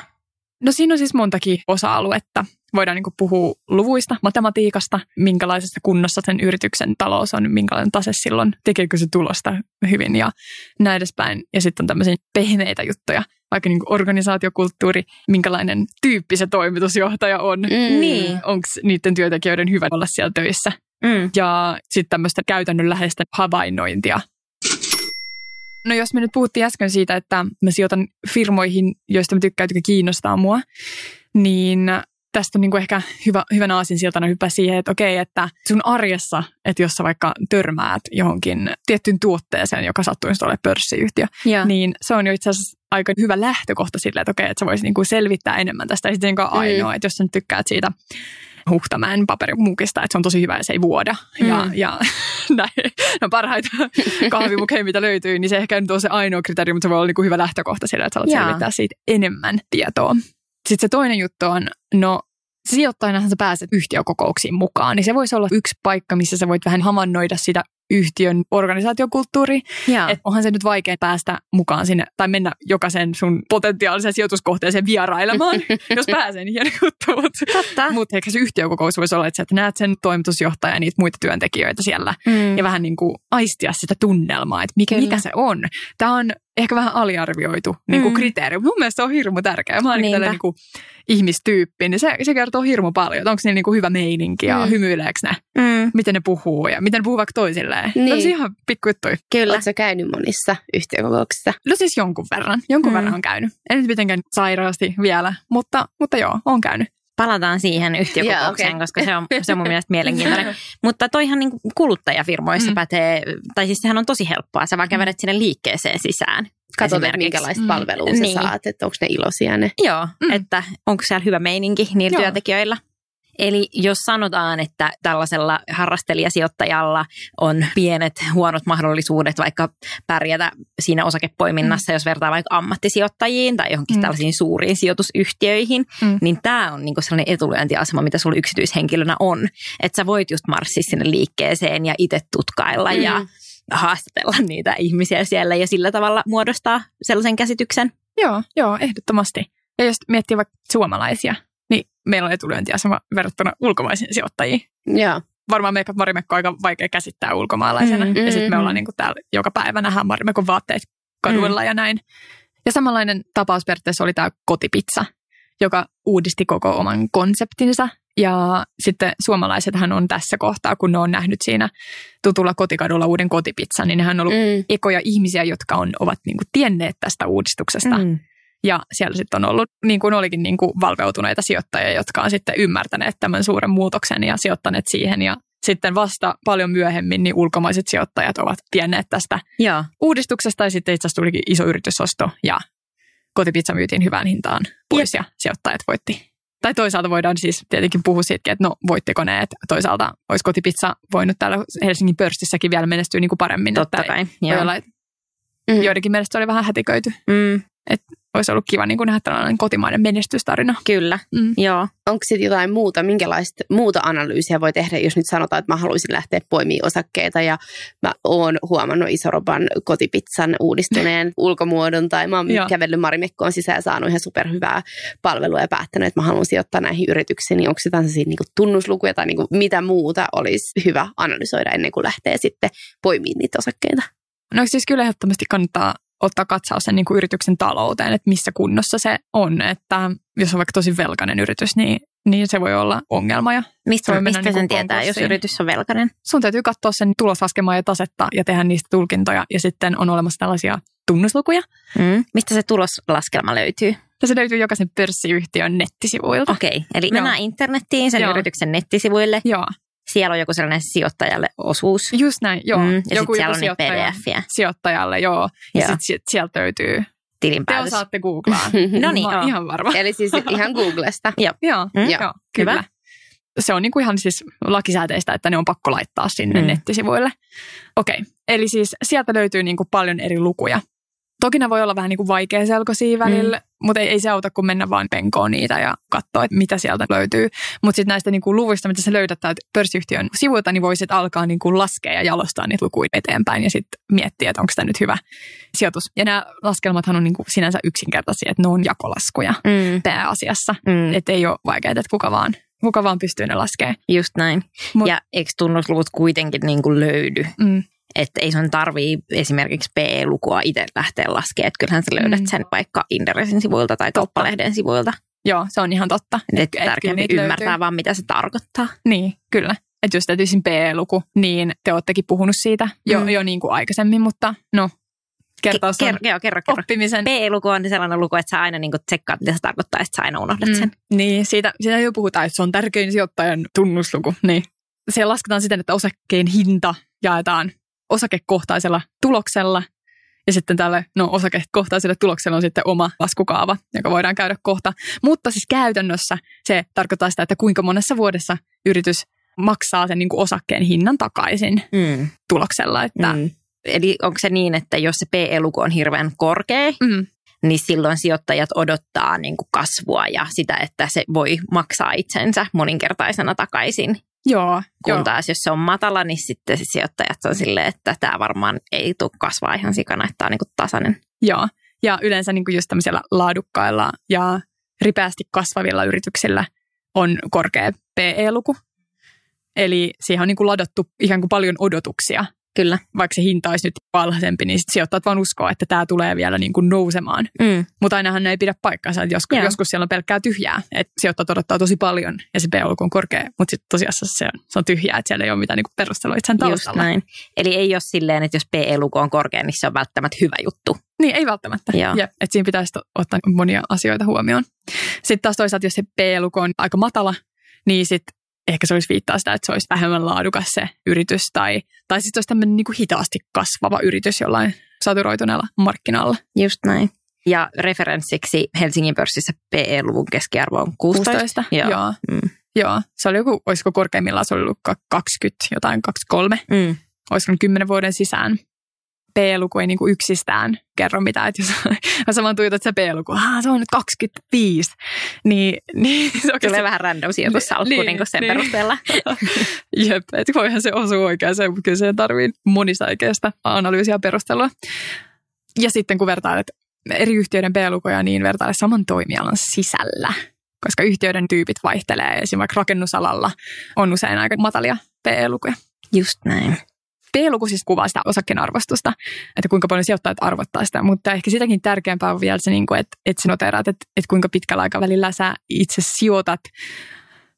Speaker 3: No siinä on siis montakin osa-aluetta. Voidaan niin puhua luvuista, matematiikasta, minkälaisessa kunnossa sen yrityksen talous on, minkälainen tase silloin, tekeekö se tulosta hyvin ja näin edespäin. Ja sitten on tämmöisiä pehmeitä juttuja, vaikka niin organisaatiokulttuuri, minkälainen tyyppi se toimitusjohtaja on.
Speaker 1: Mm.
Speaker 2: Niin.
Speaker 3: Onko niiden työntekijöiden hyvä olla siellä töissä.
Speaker 2: Mm.
Speaker 3: Ja sitten tämmöistä käytännönläheistä havainnointia. No jos me nyt puhuttiin äsken siitä, että mä sijoitan firmoihin, joista mä tykkään, jotka kiinnostaa mua, niin tästä on niin kuin ehkä hyvä, hyvän aasinsiltana hyppää siihen, että okei, että sun arjessa, että jos sä vaikka törmäät johonkin tiettyyn tuotteeseen, joka sattuisi olemaan pörssiyhtiö,
Speaker 2: Joo.
Speaker 3: niin se on jo itse asiassa aika hyvä lähtökohta sille, että okei, että sä voisit niinku selvittää enemmän tästä. Ja sitten enkä
Speaker 1: Mm.
Speaker 3: ainoa, että jos sä nyt tykkäät siitä Huhtamäen paperimukista, että se on tosi hyvä ja se ei vuoda. Mm. Ja, ja näin. No parhaita kahvimukeja, mitä löytyy, niin se ehkä nyt on se ainoa kriteeri, mutta se voi olla niin hyvä lähtökohta sillä, että haluat selvittää siitä enemmän tietoa. Sitten se toinen juttu on, no sijoittajanahan sä pääset yhtiökokouksiin mukaan, niin se voisi olla yksi paikka, missä sä voit vähän havainnoida sitä yhtiön organisaatiokulttuuri. Että onhan se nyt vaikea päästä mukaan sinne tai mennä jokaisen sun potentiaalisen sijoituskohteeseen vierailemaan, jos pääsee niin hieno juttu. Mutta mut ehkä se yhtiökokous voisi olla, että, sä näet sen toimitusjohtajan ja niitä muita työntekijöitä siellä mm. ja vähän niin kuin aistia sitä tunnelmaa, että mikä, mikä se on. Tämä on ehkä vähän aliarvioitu niin kuin mm. kriteeri. Mun mielestä se on hirmu tärkeä. Mä oon niin kuin ihmistyyppi, niin se, se kertoo hirmu paljon. Onko niillä niin kuin hyvä meininki ja mm. hymyileekö ne, mm. miten ne puhuu ja miten ne puhuu vaikka toisilleen. Niin. On ihan pikku juttuja.
Speaker 1: Kyllä. Oletko käynyt monissa yhtiökokouksissa?
Speaker 3: No siis jonkun verran. Jonkun mm. verran on käynyt. En nyt mitenkään sairaasti vielä, mutta, mutta joo, on käynyt
Speaker 2: palataan siihen yhtiökokoukseen, yeah, okay. koska se on, se on mun mielestä mielenkiintoinen. Mutta toihan niin kuluttajafirmoissa mm. pätee, tai siis sehän on tosi helppoa. Sä vaan kävelet sinne liikkeeseen sisään.
Speaker 1: Katsot, minkälaista mm. palvelua sä niin. saat, että onko ne iloisia ne.
Speaker 2: Joo, mm. että onko siellä hyvä meininki niillä Joo. työntekijöillä. Eli jos sanotaan, että tällaisella harrastelijasijoittajalla on pienet huonot mahdollisuudet vaikka pärjätä siinä osakepoiminnassa, mm. jos vertaa vaikka ammattisijoittajiin tai johonkin mm. tällaisiin suuriin sijoitusyhtiöihin, mm. niin tämä on niinku sellainen etulyöntiasema, mitä sulla yksityishenkilönä on. Että sä voit just marssia sinne liikkeeseen ja itse tutkailla mm. ja haastatella niitä ihmisiä siellä ja sillä tavalla muodostaa sellaisen käsityksen.
Speaker 3: Joo, joo, ehdottomasti. Ja jos miettii vaikka suomalaisia meillä on etulyöntiasema verrattuna ulkomaisiin sijoittajiin.
Speaker 1: Joo.
Speaker 3: Varmaan meikä Marimekko on aika vaikea käsittää ulkomaalaisena. Mm, mm, ja sitten me ollaan mm. niin täällä joka päivä nähdään Marimekon vaatteet kaduilla mm. ja näin. Ja samanlainen tapaus periaatteessa oli tämä kotipizza, joka uudisti koko oman konseptinsa. Ja sitten suomalaisethan on tässä kohtaa, kun ne on nähnyt siinä tutulla kotikadulla uuden kotipizzan, niin nehän on ollut mm. ekoja ihmisiä, jotka on, ovat niin kuin tienneet tästä uudistuksesta. Mm. Ja siellä sitten on ollut, niin kuin olikin, niin kuin valveutuneita sijoittajia, jotka on sitten ymmärtäneet tämän suuren muutoksen ja sijoittaneet siihen. Ja sitten vasta paljon myöhemmin niin ulkomaiset sijoittajat ovat tienneet tästä ja. uudistuksesta. Ja sitten itse asiassa tulikin iso yritysosto ja kotipizza myytiin hyvään hintaan pois ja, ja sijoittajat voitti. Tai toisaalta voidaan siis tietenkin puhua siitä, että no voitteko ne, että toisaalta olisi kotipizza voinut täällä Helsingin pörssissäkin vielä menestyä niin kuin paremmin.
Speaker 2: Totta että kai,
Speaker 3: voi olla, että mm. joidenkin mielestä se oli vähän hätiköity. Mm. Et olisi ollut kiva niin kuin nähdä tällainen kotimainen menestystarina.
Speaker 2: Kyllä, mm. joo.
Speaker 1: Onko sitten jotain muuta, minkälaista muuta analyysiä voi tehdä, jos nyt sanotaan, että mä haluaisin lähteä poimimaan osakkeita ja mä oon huomannut Isoroban kotipizzan uudistuneen ulkomuodon tai mä oon joo. kävellyt Marimekkoon sisään ja saanut ihan superhyvää palvelua ja päättänyt, että mä haluan sijoittaa näihin yrityksiin, niin onko jotain niin kuin tunnuslukuja tai niin kuin mitä muuta olisi hyvä analysoida ennen kuin lähtee sitten poimimaan niitä osakkeita?
Speaker 3: No siis kyllä ehdottomasti kannattaa ottaa katsaus sen niin kuin yrityksen talouteen, että missä kunnossa se on. Että jos on vaikka tosi velkainen yritys, niin, niin se voi olla ongelma. Ja
Speaker 2: mistä mistä niin sen tietää, jos yritys on velkainen?
Speaker 3: Sun täytyy katsoa sen tuloslaskemaa ja tasetta ja tehdä niistä tulkintoja. Ja sitten on olemassa tällaisia tunnuslukuja.
Speaker 2: Mm. Mistä se tuloslaskelma löytyy?
Speaker 3: Ja se löytyy jokaisen pörssiyhtiön nettisivuilta.
Speaker 2: Okei, okay. eli Joo. mennään internettiin sen Joo. yrityksen nettisivuille.
Speaker 3: Joo
Speaker 2: siellä on joku sellainen sijoittajalle osuus.
Speaker 3: Just näin, joo. Mm,
Speaker 2: ja joku, siellä joku on pdf
Speaker 3: Sijoittajalle, joo. Ja sitten sit sieltä löytyy
Speaker 2: tilinpäätös.
Speaker 3: Te osaatte googlaa.
Speaker 2: no niin.
Speaker 3: Mä ihan varma.
Speaker 1: Eli siis ihan Googlesta.
Speaker 3: joo. Joo, mm? joo, kyllä. Hyvä. Se on niinku ihan siis lakisääteistä, että ne on pakko laittaa sinne mm. nettisivuille. Okei, okay. eli siis sieltä löytyy niinku paljon eri lukuja. Toki ne voi olla vähän niin kuin vaikea selkoisia välillä, mm. Mutta ei, ei se auta, kun mennä vaan penkoon niitä ja katsoa, että mitä sieltä löytyy. Mutta sitten näistä niin kuin luvuista, mitä sä löydät täältä pörssiyhtiön sivuilta, niin voisit alkaa niin kuin laskea ja jalostaa niitä lukuja eteenpäin ja sitten miettiä, että onko tämä nyt hyvä sijoitus. Ja nämä laskelmathan on niin kuin sinänsä yksinkertaisia, että ne on jakolaskuja mm. pääasiassa. Mm. Että ei ole vaikeaa, että kuka vaan kuka vaan pystyy ne laskemaan.
Speaker 2: Just näin. Mut, ja eikö tunnusluvut kuitenkin niin kuin löydy? Mm. Että ei sun tarvii esimerkiksi PE-lukua itse lähteä laskemaan. Että kyllähän sä löydät mm. sen vaikka Inderesin sivuilta tai kauppalehden sivuilta.
Speaker 3: Joo, se on ihan totta.
Speaker 2: Et, et tärkeämpi ymmärtää löytyy. vaan, mitä se tarkoittaa.
Speaker 3: Niin, kyllä. Että jos täytyisin PE-luku, niin te oottekin puhunut siitä jo, mm. jo niin kuin aikaisemmin, mutta no, kertaus
Speaker 2: on ker- kerro, kerro, kerro.
Speaker 3: oppimisen.
Speaker 2: PE-luku on sellainen luku, että sä aina niin tsekkaat, mitä se tarkoittaa, että sä aina unohdat sen.
Speaker 3: Mm. Niin, siitä, siitä jo puhutaan, että se on tärkein sijoittajan tunnusluku. Niin. Siellä lasketaan siten, että osakkeen hinta jaetaan osakekohtaisella tuloksella. Ja sitten tälle no, osakekohtaiselle tulokselle on sitten oma laskukaava, joka voidaan käydä kohta. Mutta siis käytännössä se tarkoittaa sitä, että kuinka monessa vuodessa yritys maksaa sen niin kuin osakkeen hinnan takaisin
Speaker 2: Mm.
Speaker 3: tuloksella. Että,
Speaker 2: Mm. Eli onko se niin, että jos se PE-luku on hirveän korkea,
Speaker 3: mm,
Speaker 2: niin silloin sijoittajat odottaa niin kuin kasvua ja sitä, että se voi maksaa itsensä moninkertaisena takaisin.
Speaker 3: Joo,
Speaker 2: Kun
Speaker 3: joo.
Speaker 2: taas jos se on matala, niin sitten se sijoittajat on silleen, että tämä varmaan ei tule kasvaa ihan sikana, että tämä on niin kuin tasainen.
Speaker 3: Joo, ja yleensä niin kuin just tämmöisillä laadukkailla ja ripeästi kasvavilla yrityksillä on korkea PE-luku. Eli siihen on niin kuin ladattu ikään kuin paljon odotuksia.
Speaker 2: Kyllä.
Speaker 3: Vaikka se hinta olisi nyt alhaisempi, niin sit sijoittajat vaan uskoo, että tämä tulee vielä niin kuin nousemaan.
Speaker 2: Mm.
Speaker 3: Mutta ainahan ne ei pidä paikkaansa. että Joskus,
Speaker 2: Joo.
Speaker 3: joskus siellä on pelkkää tyhjää. Että sijoittajat odottaa tosi paljon ja se PE-luku on korkea, mutta sitten tosiasiassa se on, se on tyhjää, että siellä ei ole mitään niin kuin perustelua itse
Speaker 2: Just
Speaker 3: taustalla.
Speaker 2: näin. Eli ei ole silleen, että jos PE-luku on korkea, niin se on välttämättä hyvä juttu.
Speaker 3: Niin, ei välttämättä.
Speaker 2: Joo.
Speaker 3: Jep, että siinä pitäisi ottaa monia asioita huomioon. Sitten taas toisaalta, jos se P-luku on aika matala, niin sitten ehkä se olisi viittaa sitä, että se olisi vähemmän laadukas se yritys. Tai, tai sitten olisi tämmöinen niin kuin hitaasti kasvava yritys jollain saturoituneella markkinalla.
Speaker 2: Just näin. Ja referenssiksi Helsingin pörssissä PE-luvun keskiarvo on 16.
Speaker 3: 16.
Speaker 2: Joo.
Speaker 3: Joo.
Speaker 2: Mm.
Speaker 3: Joo. Se oli joku, olisiko korkeimmillaan se oli ollut 20, jotain 23.
Speaker 2: Mm.
Speaker 3: olisiko nyt kymmenen vuoden sisään. P-luku ei niinku yksistään kerro mitään, että jos sä vaan tuijotat se P-luku, ah, se on nyt 25, niin, niin se
Speaker 2: Tulee
Speaker 3: oikeasti,
Speaker 2: vähän random sijoitussalkku
Speaker 3: Niin,
Speaker 2: niin, niin sen
Speaker 3: niin.
Speaker 2: perusteella.
Speaker 3: jep, että voihan se osua oikeaan, mutta kyllä se tarvii monisäikeistä analyysiä perustelua. Ja sitten kun vertailet eri yhtiöiden P-lukuja, niin vertaile saman toimialan sisällä, koska yhtiöiden tyypit vaihtelee. Esimerkiksi rakennusalalla on usein aika matalia P-lukuja.
Speaker 2: Just näin.
Speaker 3: P-luku siis kuvaa sitä osakkeen arvostusta, että kuinka paljon sijoittajat arvottaa sitä, mutta ehkä sitäkin tärkeämpää on vielä se, niin että, että sä noteraat, että, että kuinka pitkällä aikavälillä sä itse sijoitat.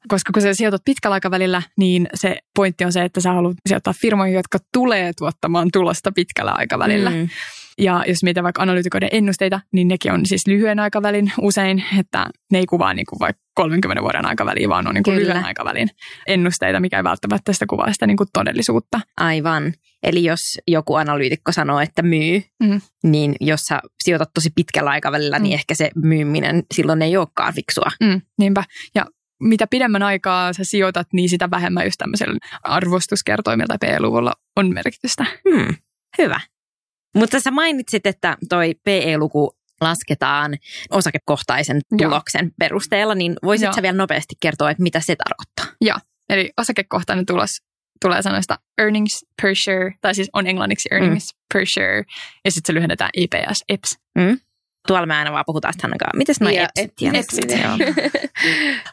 Speaker 3: Koska kun sä sijoitat pitkällä aikavälillä, niin se pointti on se, että sä haluat sijoittaa firmoihin, jotka tulee tuottamaan tulosta pitkällä aikavälillä. Mm. Ja jos mietitään vaikka analyytikoiden ennusteita, niin nekin on siis lyhyen aikavälin usein, että ne ei kuvaa niin kuin vaikka 30 vuoden aikaväliä, vaan on niin kuin lyhyen aikavälin ennusteita, mikä ei välttämättä sitä kuvaa sitä niin kuin todellisuutta.
Speaker 2: Aivan. Eli jos joku analyytikko sanoo, että myy,
Speaker 3: Mm.
Speaker 2: niin jos sä sijoitat tosi pitkällä aikavälillä,
Speaker 3: Mm.
Speaker 2: niin ehkä se myyminen silloin ei olekaan fiksua.
Speaker 3: Mm, niinpä. Ja mitä pidemmän aikaa sä sijoitat, niin sitä vähemmän just tämmöisellä arvostuskertoimilla tai P-luvulla on merkitystä.
Speaker 2: Hmm. Hyvä. Mutta sä mainitsit, että toi PE-luku lasketaan osakekohtaisen
Speaker 3: Joo.
Speaker 2: tuloksen perusteella, niin voisitko
Speaker 3: Joo.
Speaker 2: sä vielä nopeasti kertoa, että mitä se tarkoittaa?
Speaker 3: Eli osakekohtainen tulos tulee sanoista earnings per share, tai siis on englanniksi earnings mm. per share, ja sitten se lyhennetään EPS, EPS.
Speaker 2: Tuolla me aina vaan puhutaan sitä ainakaan. Mites noi
Speaker 1: Ja
Speaker 2: EPSit?
Speaker 1: et- EPSit.
Speaker 2: Joo.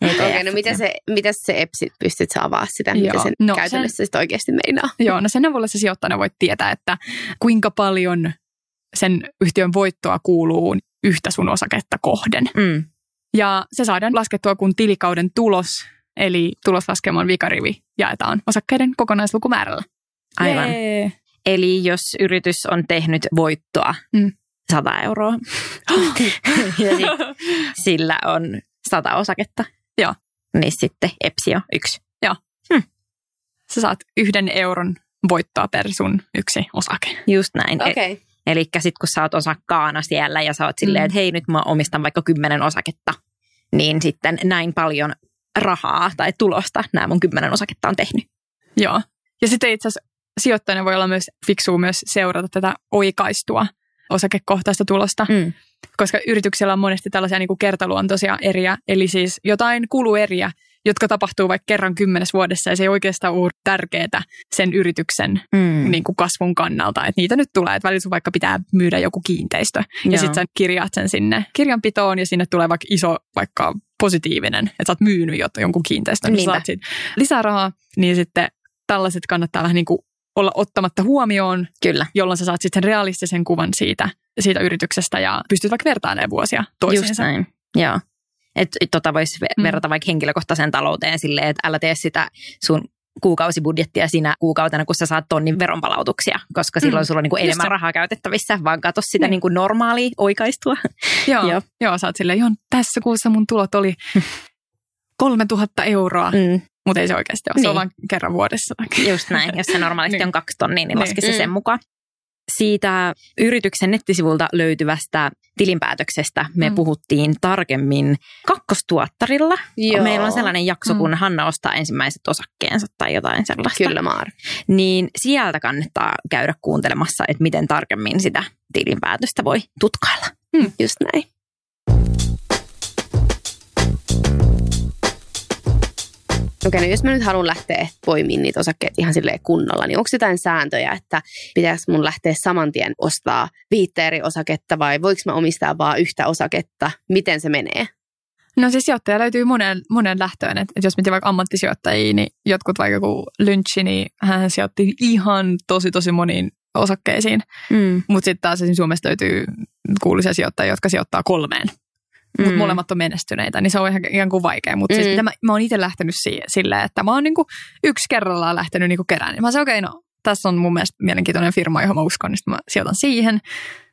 Speaker 1: Okei, no mitä se, mitä se EPSit pystyt saamaan sitä,
Speaker 3: Joo.
Speaker 1: mitä sen
Speaker 3: No,
Speaker 1: no, käytännössä sit oikeasti meinaa?
Speaker 3: Joo, no sen avulla se sijoittajana voit tietää, että kuinka paljon sen yhtiön voittoa kuuluu yhtä sun osaketta kohden.
Speaker 2: Mm.
Speaker 3: Ja se saadaan laskettua, kun tilikauden tulos, eli tuloslaskelman vikarivi, jaetaan osakkeiden kokonaislukumäärällä.
Speaker 2: Aivan.
Speaker 3: Jee.
Speaker 2: Eli jos yritys on tehnyt voittoa
Speaker 3: Mm.
Speaker 2: 100 euroa, ja sit sillä on 100 osaketta,
Speaker 3: Joo.
Speaker 2: niin sitten EPSI on yksi.
Speaker 3: Sä saat yhden euron voittoa per sun yksi osake.
Speaker 2: Just näin. E-
Speaker 1: Okei.
Speaker 2: Eli sitten kun sä oot osakkaana siellä ja sä oot silleen,
Speaker 3: Mm.
Speaker 2: että hei nyt mä omistan vaikka kymmenen osaketta, niin sitten näin paljon rahaa tai tulosta nämä mun kymmenen osaketta on tehnyt.
Speaker 3: Joo. Ja sitten itse asiassa sijoittajana voi olla myös fiksua myös seurata tätä oikaistua osakekohtaista tulosta,
Speaker 2: Mm.
Speaker 3: koska yrityksellä on monesti tällaisia niin kuin kertaluontoisia eriä, eli siis jotain kulueriä, jotka tapahtuu vaikka kerran kymmenes vuodessa ja se ei oikeastaan ole tärkeää sen yrityksen
Speaker 2: Mm.
Speaker 3: niin kuin kasvun kannalta, että niitä nyt tulee, että välillä sun vaikka pitää myydä joku kiinteistö ja
Speaker 2: Joo.
Speaker 3: sitten sä kirjaat sen sinne kirjanpitoon ja sinne tulee vaikka iso vaikka positiivinen, että sä oot myynyt jonkun kiinteistön, niin sä saat siitä lisää rahaa, niin sitten tällaiset kannattaa vähän niin kuin olla ottamatta huomioon,
Speaker 2: Kyllä,
Speaker 3: jolloin sä saat sitten sen realistisen kuvan siitä, siitä yrityksestä ja pystyt vaikka vertailemaan vuosia
Speaker 2: just
Speaker 3: toisiinsa.
Speaker 2: näin. Joo. Et, tota voisi
Speaker 3: Mm.
Speaker 2: verrata vaikka henkilökohtaiseen talouteen silleen, että älä tee sitä sun kuukausibudjettia siinä kuukautena, kun sä saat tonnin veronpalautuksia, koska silloin
Speaker 3: Mm,
Speaker 2: sulla on niinku
Speaker 3: just
Speaker 2: enemmän
Speaker 3: se.
Speaker 2: rahaa käytettävissä, vaan katso sitä
Speaker 3: Niin.
Speaker 2: niinku normaalia oikaistua.
Speaker 3: Joo,
Speaker 2: Joo.
Speaker 3: joo. joo, sä oot silleen, joo, tässä kuussa mun tulot oli 3000 euroa,
Speaker 2: Mm,
Speaker 3: mutta ei se oikeasti ole, se on
Speaker 2: Niin.
Speaker 3: vaan kerran vuodessa.
Speaker 2: just näin. Jos se normaalisti
Speaker 3: Niin.
Speaker 2: on kaksi tonnia, niin
Speaker 3: Niin.
Speaker 2: laski se
Speaker 1: Mm.
Speaker 2: sen mukaan. siitä yrityksen nettisivulta löytyvästä tilinpäätöksestä me mm. puhuttiin tarkemmin kakkostuottarilla.
Speaker 1: Joo.
Speaker 2: Meillä on sellainen jakso, kun
Speaker 3: Mm.
Speaker 2: Hanna ostaa ensimmäiset osakkeensa tai jotain sellaista.
Speaker 1: Kyllä, Maar.
Speaker 2: Niin sieltä kannattaa käydä kuuntelemassa, että miten tarkemmin sitä tilinpäätöstä voi tutkailla.
Speaker 1: Just näin. Okei, no jos mä nyt haluan lähteä poimimaan niitä osakkeita ihan silleen kunnolla, niin onko jotain sääntöjä, että pitäisi mun lähteä saman tien ostaa viittä eri osaketta vai voiko mä omistaa vaan yhtä osaketta? Miten se menee?
Speaker 3: No siis sijoittaja löytyy monen, monen lähtöön. Et, et jos miettii vaikka ammattisijoittajia, niin jotkut vaikka joku Lynchi, niin hän sijoitti ihan tosi tosi moniin osakkeisiin.
Speaker 2: Mm.
Speaker 3: Mutta sitten taas esimerkiksi Suomesta löytyy kuuluisia sijoittajia, jotka sijoittaa kolmeen. Mutta
Speaker 2: Mm.
Speaker 3: molemmat on menestyneitä, niin se on ihan, ihan kuin vaikea. Mutta mm.
Speaker 1: Mm.
Speaker 3: siis mä, mä oon itse lähtenyt si- silleen, että mä oon niinku yksi kerrallaan lähtenyt niinku kerään. Niin mä sanoin, okei, okay, no tässä on mun mielestä mielenkiintoinen firma, johon mä uskon, niin mä sijoitan siihen.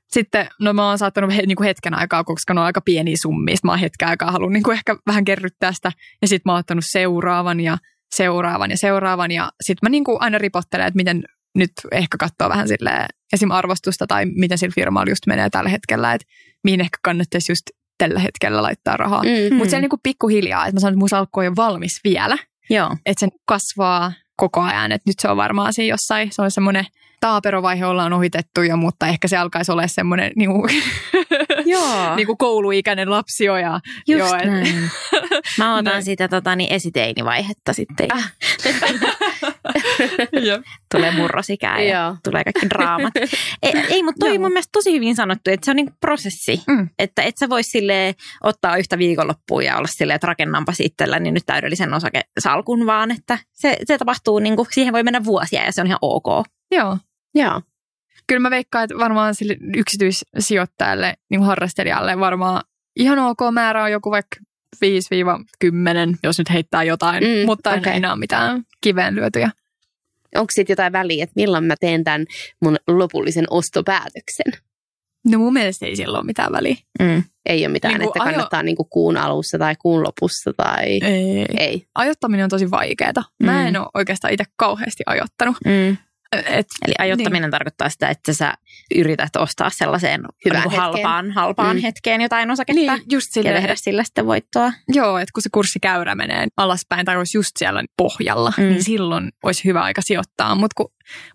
Speaker 3: Sitten, no mä oon saattanut he, niinku hetken aikaa, koska ne on aika pieniä summia. Sitten mä oon hetken aikaa halunnut niinku ehkä vähän kerryttää sitä. Ja sitten mä oon ottanut seuraavan ja seuraavan ja seuraavan. Ja sitten mä niinku aina ripottelen, että miten nyt ehkä katsoo vähän silleen esim. arvostusta tai miten sillä firmalla just menee tällä hetkellä, että mihin ehkä kannattaisi just tällä hetkellä laittaa rahaa. Mm.
Speaker 1: Mm.
Speaker 3: Mutta se on niinku pikkuhiljaa, että mä sanon, että mun salkku ei ole valmis vielä,
Speaker 2: Joo.
Speaker 3: että se kasvaa koko ajan, että nyt se on varmaan siinä jossain, se on semmoinen taaperovaihe ollaan ohitettu jo, mutta ehkä se alkaisi olla semmoinen niinku,
Speaker 2: Joo.
Speaker 3: niinku kouluikäinen lapsi jo. Ja,
Speaker 2: Just
Speaker 3: joo, et-
Speaker 2: näin. Mä otan
Speaker 3: Näin.
Speaker 2: sitä tota, niin esiteinivaihetta sitten.
Speaker 1: Ah.
Speaker 2: Tulee murrosikää ja
Speaker 1: Joo.
Speaker 2: tulee kaikki draamat. ei, ei mutta toi on
Speaker 3: Joo.
Speaker 2: mun mielestä tosi hyvin sanottu, että se on niinku prosessi.
Speaker 3: Mm.
Speaker 2: Että et sä vois silleen ottaa yhtä viikonloppua ja olla silleen, että rakennanpas itselläni nyt täydellisen osakesalkun, vaan että se, se tapahtuu, niinku, siihen voi mennä vuosia ja se on ihan ok.
Speaker 3: joo.
Speaker 1: Joo.
Speaker 3: Kyllä mä veikkaan, että varmaan sille yksityissijoittajalle, niin kuin harrastelijalle varmaan ihan ok määrä on joku vaikka 5-10, jos nyt heittää jotain,
Speaker 1: Mm,
Speaker 3: mutta okay. enää mitään kiveen lyötyjä.
Speaker 1: Onko sitten jotain väliä, että milloin mä teen tämän mun lopullisen ostopäätöksen?
Speaker 3: No mun mielestä ei sillä ole mitään väliä.
Speaker 2: Mm.
Speaker 1: Ei ole mitään,
Speaker 3: Niinku
Speaker 1: että kannattaa niinku kuun alussa tai kuun lopussa tai...
Speaker 3: Ei.
Speaker 1: Ei.
Speaker 3: Ajottaminen on tosi vaikeaa. Mä
Speaker 2: Mm.
Speaker 3: en ole oikeastaan itse kauheasti ajottanut.
Speaker 2: Mm.
Speaker 3: Et,
Speaker 2: Eli ajottaminen niin. tarkoittaa sitä, että sä yrität ostaa sellaiseen
Speaker 1: Hyvään
Speaker 2: niinku halpaan, halpaan
Speaker 1: Mm.
Speaker 2: hetkeen jotain osaketta
Speaker 3: niin, just
Speaker 2: ja
Speaker 3: silleen,
Speaker 2: tehdä sillä sitten voittoa.
Speaker 3: Joo, että kun se kurssikäyrä menee alaspäin tai olisi just siellä pohjalla,
Speaker 2: Mm.
Speaker 3: mm. niin silloin olisi hyvä aika sijoittaa. Mutta kun,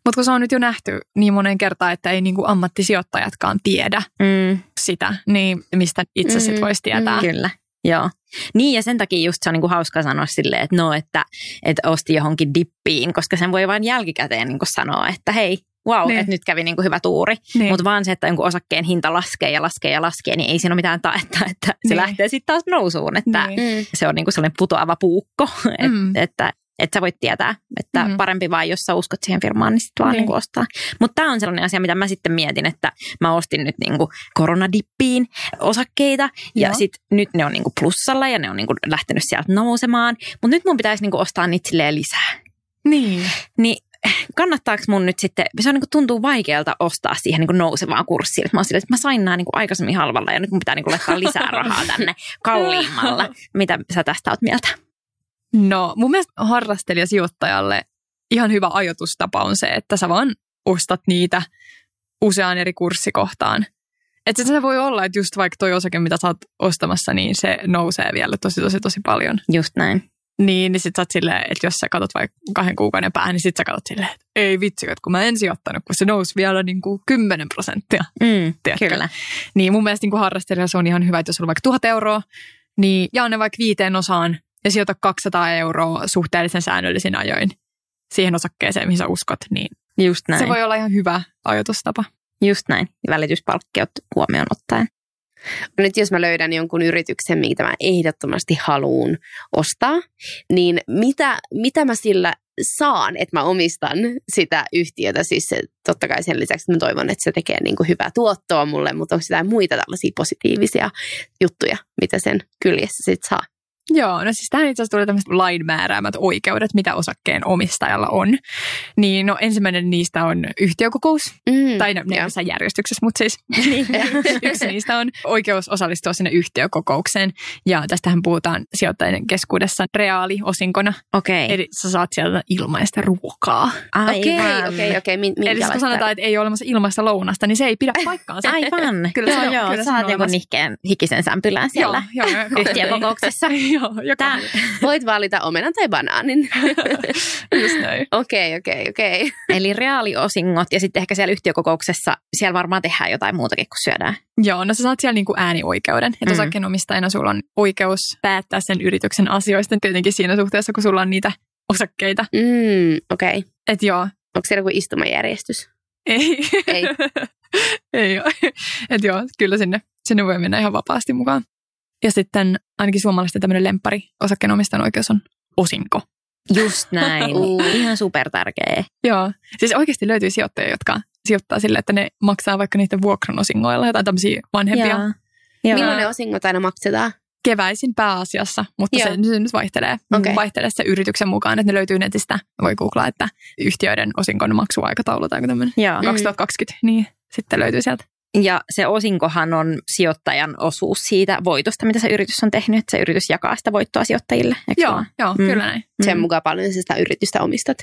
Speaker 3: mut kun se on nyt jo nähty niin monen kertaan, että ei niinku ammattisijoittajatkaan tiedä
Speaker 2: Mm.
Speaker 3: sitä, niin mistä itse
Speaker 1: Mm,
Speaker 3: sit voisi tietää.
Speaker 1: mm.
Speaker 2: Kyllä, joo. Niin ja sen takia just se on niinku hauska sanoa silleen, että no, että, että osti johonkin dippiin, koska sen voi vain jälkikäteen niinku sanoa, että hei, wow,
Speaker 3: Niin.
Speaker 2: että nyt kävi niinku hyvä tuuri.
Speaker 3: Niin.
Speaker 2: Mutta vaan se, että jonkun osakkeen hinta laskee ja laskee ja laskee, niin ei siinä ole mitään taetta, että se
Speaker 3: Niin.
Speaker 2: lähtee sitten taas nousuun. Että
Speaker 3: Niin.
Speaker 2: Se on niinku sellainen putoava puukko, et,
Speaker 3: Mm.
Speaker 2: että että sä voit tietää, että
Speaker 3: Mm.
Speaker 2: parempi vaan, jos sä uskot siihen firmaan, niin sitten vaan
Speaker 3: Niin.
Speaker 2: niinku ostaa. Mutta tämä on sellainen asia, mitä mä sitten mietin, että mä ostin nyt niinku koronadippiin osakkeita ja
Speaker 3: Joo.
Speaker 2: sit nyt ne on niinku plussalla ja ne on niinku lähtenyt sieltä nousemaan. Mutta nyt mun pitäisi niinku ostaa niitä lisää.
Speaker 3: Niin.
Speaker 2: Niin kannattaako mun nyt sitten, se on niinku tuntuu vaikealta ostaa siihen niinku nousevaan kurssiin. Mä oon silleen, että mä sain nämä niinku aikaisemmin halvalla ja nyt mun pitää niinku laittaa lisää rahaa tänne kalliimmalla. Mitä sä tästä oot mieltä?
Speaker 3: No mun mielestä harrastelijasijoittajalle ihan hyvä ajatustapa on se, että sä vaan ostat niitä useaan eri kurssikohtaan. Että se voi olla, että just vaikka toi osake, mitä sä oot ostamassa, niin se nousee vielä tosi, tosi, tosi paljon.
Speaker 2: Just näin.
Speaker 3: Niin, niin sit sä oot silleen, että jos sä katsot vaikka kahden kuukauden päähän, niin sit sä katsot silleen, että ei vitsi, että kun mä en sijoittanut, kun se nousi vielä niin kuin 10 prosenttia.
Speaker 2: Mm,
Speaker 3: Tiedätkö?
Speaker 2: kyllä.
Speaker 3: Niin mun mielestä niin kuin harrastelija se on ihan hyvä, että jos on vaikka tuhat euroa, niin jaa ne vaikka viiteen osaan ja sijoita 200 euroa suhteellisen säännöllisin ajoin siihen osakkeeseen, mihin sä uskot, niin
Speaker 2: Just näin.
Speaker 3: se voi olla ihan hyvä ajatustapa.
Speaker 2: Just näin. Välityspalkkiot huomioon ottaen.
Speaker 1: Nyt jos mä löydän jonkun yrityksen, mitä mä ehdottomasti haluan ostaa, niin mitä, mitä mä sillä saan, että mä omistan sitä yhtiötä. Siis se, totta kai sen lisäksi, että mä toivon, että se tekee niin kuin hyvää tuottoa mulle, mutta onko jotain muita tällaisia positiivisia juttuja, mitä sen kyljessä sit saa?
Speaker 3: Joo, no siis tähän itse asiassa tulee tämmöiset lain määräämät oikeudet, mitä osakkeen omistajalla on. Niin no ensimmäinen niistä on yhtiökokous,
Speaker 1: Mm.
Speaker 3: tai no, ne jossain järjestyksessä, mutta siis yksi niistä on oikeus osallistua sinne yhtiökokoukseen. Ja tästähän puhutaan sijoittajien keskuudessa reaaliosinkona.
Speaker 2: Okei.
Speaker 3: Eli sä saat sieltä ilmaista ruokaa.
Speaker 1: Okei, okei, okei.
Speaker 3: Eli siis kun sanotaan, että ei ole olemassa ilmaista lounasta, niin se ei pidä paikkaansa.
Speaker 2: Aivan.
Speaker 3: Kyllä se
Speaker 2: joo,
Speaker 3: on-
Speaker 2: joo.
Speaker 3: kyllä
Speaker 2: Sä oot hikisen sämpylään siellä
Speaker 3: Joo, joo, joo.
Speaker 2: yhtiökokouksessa.
Speaker 3: Joo, joka
Speaker 2: Tää,
Speaker 1: Voit valita omenan tai banaanin.
Speaker 3: just näin.
Speaker 1: Okei, okei, okei.
Speaker 2: eli reaaliosingot ja sitten ehkä siellä yhtiökokouksessa, siellä varmaan tehdään jotain muutakin kuin syödään.
Speaker 3: Joo, no sä saat siellä niinku äänioikeuden. Että
Speaker 2: Mm.
Speaker 3: osakkeenomistajana sulla on oikeus päättää sen yrityksen asioista tietenkin siinä suhteessa, kun sulla on niitä osakkeita.
Speaker 1: Mm, okei.
Speaker 3: Että joo,
Speaker 1: Onko siellä joku istumajärjestys?
Speaker 3: ei.
Speaker 1: Ei.
Speaker 3: ei ole. Että joo, kyllä sinne, sinne voi mennä ihan vapaasti mukaan. Ja sitten ainakin suomalaisten tämmöinen lemppari osakkeenomistajan oikeus on osinko.
Speaker 2: Just näin.
Speaker 1: Uh.
Speaker 2: Ihan super tärkeä.
Speaker 3: Joo, siis oikeasti löytyy sijoittajia, jotka sijoittaa sille, että ne maksaa vaikka niiden vuokran osingoilla jotain tämmöisiä vanhempia
Speaker 2: Joo.
Speaker 1: Milloin ne osingot aina maksetaan?
Speaker 3: keväisin pääasiassa, mutta
Speaker 1: Joo.
Speaker 3: se, se nyt vaihtelee.
Speaker 1: Okei.
Speaker 3: Vaihtelee se yrityksen mukaan, että ne löytyy netistä. Voi googlaa, että yhtiöiden osinkon maksuaikataulu tai tämmöinen.
Speaker 2: Joo.
Speaker 3: 2020, niin sitten löytyy sieltä.
Speaker 2: Ja se osinkohan on sijoittajan osuus siitä voitosta, mitä se yritys on tehnyt, että se yritys jakaa sitä voittoa sijoittajille. eikö
Speaker 3: Joo, joo
Speaker 2: Mm.
Speaker 3: kyllä näin.
Speaker 1: Sen
Speaker 2: Mm.
Speaker 1: mukaan paljon sitä yritystä omistat.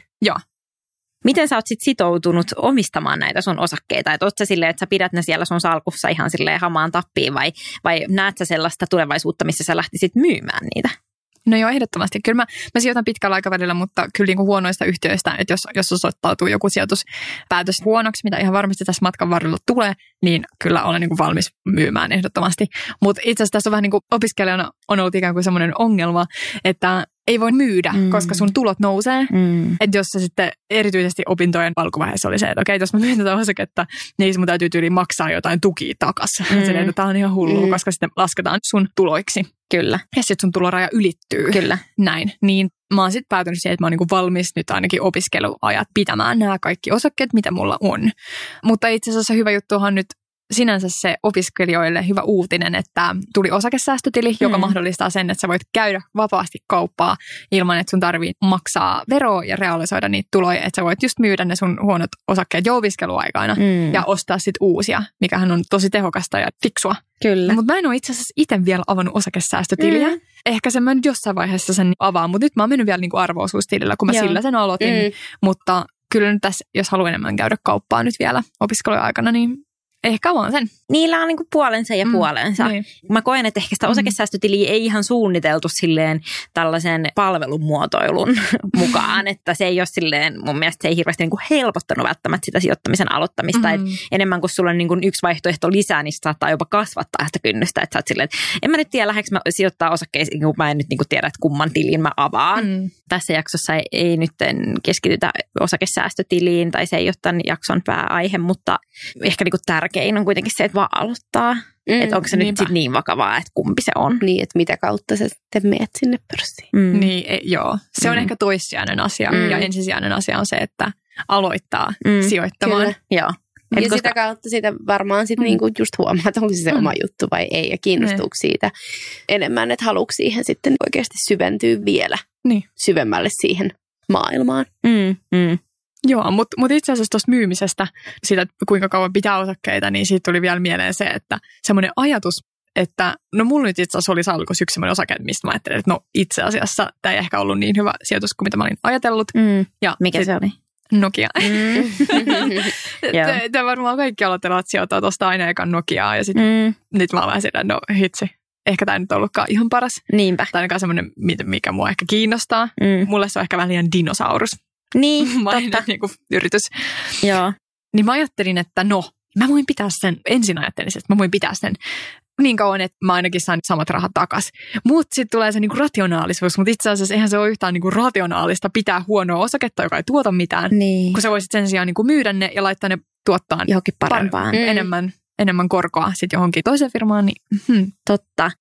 Speaker 2: Miten sä oot sit sitoutunut omistamaan näitä sun osakkeita? Että oot sä silleen, että sä pidät ne siellä sun salkussa ihan silleen hamaan tappiin vai, vai näet sä sellaista tulevaisuutta, missä sä lähtisit myymään niitä?
Speaker 3: No joo, ehdottomasti. Kyllä mä, mä sijoitan pitkällä aikavälillä, mutta kyllä niin kuin huonoista yhtiöistä, että jos, jos osoittautuu joku sijoituspäätös huonoksi, mitä ihan varmasti tässä matkan varrella tulee, niin kyllä olen niin kuin valmis myymään ehdottomasti. Mutta itse asiassa tässä on vähän niin kuin opiskelijana on ollut ikään kuin semmoinen ongelma, että ei voi myydä,
Speaker 2: Mm.
Speaker 3: koska sun tulot nousee.
Speaker 2: Mm.
Speaker 3: Että jos se sitten erityisesti opintojen alkuvaiheessa oli se, että okei, jos mä myyn tätä osaketta, niin mun täytyy tyyliin maksaa jotain tukia takaisin.
Speaker 2: Mm.
Speaker 3: Silleen, että tämä on ihan hullua,
Speaker 1: Mm.
Speaker 3: mm. koska sitten lasketaan sun tuloiksi.
Speaker 2: Kyllä,
Speaker 3: Ja sitten sun tuloraja ylittyy.
Speaker 2: kyllä.
Speaker 3: Näin. Niin mä oon sitten päätynyt siihen, että mä oon niinku valmis nyt ainakin opiskeluajat pitämään nämä kaikki osakkeet, mitä mulla on. Mutta itse asiassa hyvä juttuhan nyt sinänsä se opiskelijoille hyvä uutinen, että tuli osakesäästötili, mm. joka mahdollistaa sen, että sä voit käydä vapaasti kauppaa ilman, että sun tarvii maksaa veroa ja realisoida niitä tuloja, että sä voit just myydä ne sun huonot osakkeet jo opiskeluaikana
Speaker 2: Mm.
Speaker 3: ja ostaa sitten uusia, mikähän on tosi tehokasta ja fiksua.
Speaker 2: Kyllä.
Speaker 3: Mutta mä en ole itse asiassa itse vielä avannut osakesäästötiliä. Mm. Ehkä sen mä nyt jossain vaiheessa sen avaan, mutta nyt mä oon mennyt vielä niinku arvoosuustilillä, kun mä
Speaker 2: Joo.
Speaker 3: sillä sen aloitin. Mm. Mutta kyllä nyt tässä, jos haluan enemmän käydä kauppaa nyt vielä opiskelujen aikana, niin ehkä avaan sen.
Speaker 2: Niillä on niinku puolensa ja
Speaker 3: Mm,
Speaker 2: puolensa.
Speaker 3: Niin.
Speaker 2: Mä koen, että ehkä sitä
Speaker 3: Mm.
Speaker 2: osakesäästötiliä ei ihan suunniteltu silleen tällaisen palvelumuotoilun mukaan, että se ei ole silleen, mun mielestä se ei hirveästi niinku helpottanut välttämättä sitä sijoittamisen aloittamista, mm.
Speaker 3: Mm.
Speaker 2: enemmän kuin sulla on niinku yksi vaihtoehto lisää, niin saattaa jopa kasvattaa sitä kynnystä, että sä oot silleen, että en mä nyt tiedä, lähdekö mä sijoittaa osakkeisiin, kun mä en nyt niinku tiedä, että kumman tilin mä avaan. Mm.
Speaker 3: Mm.
Speaker 2: Tässä jaksossa ei, ei nyt keskitytä osakesäästötiliin, tai se ei ole tämän jakson pääaihe, mutta ehkä niinku tärkein on kuitenkin se, että vaan aloittaa.
Speaker 1: Mm.
Speaker 2: Että onko se nyt
Speaker 3: niinpä.
Speaker 2: sit niin vakavaa, että kumpi se on.
Speaker 1: Niin, että mitä kautta sä sitten meet sinne pörssiin.
Speaker 2: Mm.
Speaker 3: Niin, e, joo. Se on
Speaker 2: Mm.
Speaker 3: ehkä toissijainen asia
Speaker 2: Mm.
Speaker 3: ja ensisijainen asia on se, että aloittaa
Speaker 2: Mm.
Speaker 3: sijoittamaan.
Speaker 1: Kyllä.
Speaker 2: Joo.
Speaker 1: Ja
Speaker 2: Et koska,
Speaker 1: sitä kautta sitä varmaan sit
Speaker 3: Mm.
Speaker 1: niinku just huomaa, että onko se se
Speaker 3: Mm.
Speaker 1: oma juttu vai ei. Ja kiinnostuuko siitä enemmän, että haluatko siihen sitten oikeasti syventyä vielä
Speaker 3: Niin.
Speaker 1: syvemmälle siihen maailmaan.
Speaker 2: mm, mm,
Speaker 3: Joo, mutta mut itse asiassa tuosta myymisestä, siitä kuinka kauan pitää osakkeita, niin siitä tuli vielä mieleen se, että semmoinen ajatus, että no mulla nyt itse asiassa oli salkus yksi semmoinen osake, mistä mä ajattelin, että no itse asiassa tämä ei ehkä ollut niin hyvä sijoitus kuin mitä mä olin ajatellut.
Speaker 2: mm.
Speaker 3: Ja
Speaker 2: Mikä
Speaker 3: sit
Speaker 2: se oli?
Speaker 3: Nokia.
Speaker 2: Mm. Joo.
Speaker 3: Tämä varmaan kaikki aloittelevat sijoittaa tuosta aina ekan Nokiaa ja sitten
Speaker 2: Mm.
Speaker 3: nyt mä oon vähän sillä, no hitsi, ehkä tämä nyt ollutkaan ihan paras.
Speaker 2: Niinpä.
Speaker 3: Tai ainakaan semmoinen, mikä mua ehkä kiinnostaa.
Speaker 2: Mm.
Speaker 3: Mulle se on ehkä vähän liian dinosaurus,
Speaker 2: Niin, totta.
Speaker 3: niin kuin yritys.
Speaker 2: Joo.
Speaker 3: Niin mä ajattelin, että no, mä voin pitää sen, ensin ajattelin, että mä voin pitää sen niin kauan, että mä ainakin saan samat rahat takas. Mutta sitten tulee se niinku rationaalisuus, mutta itse asiassa eihän se ole yhtään niinku rationaalista pitää huonoa osaketta, joka ei tuota mitään,
Speaker 2: Niin.
Speaker 3: kun sä voisit sen sijaan niinku myydä ne ja laittaa ne tuottaa
Speaker 2: Johonkin parempaan.
Speaker 1: Mm.
Speaker 3: enemmän, enemmän korkoa sitten johonkin toiseen firmaan. Niin, hmm.
Speaker 2: Totta.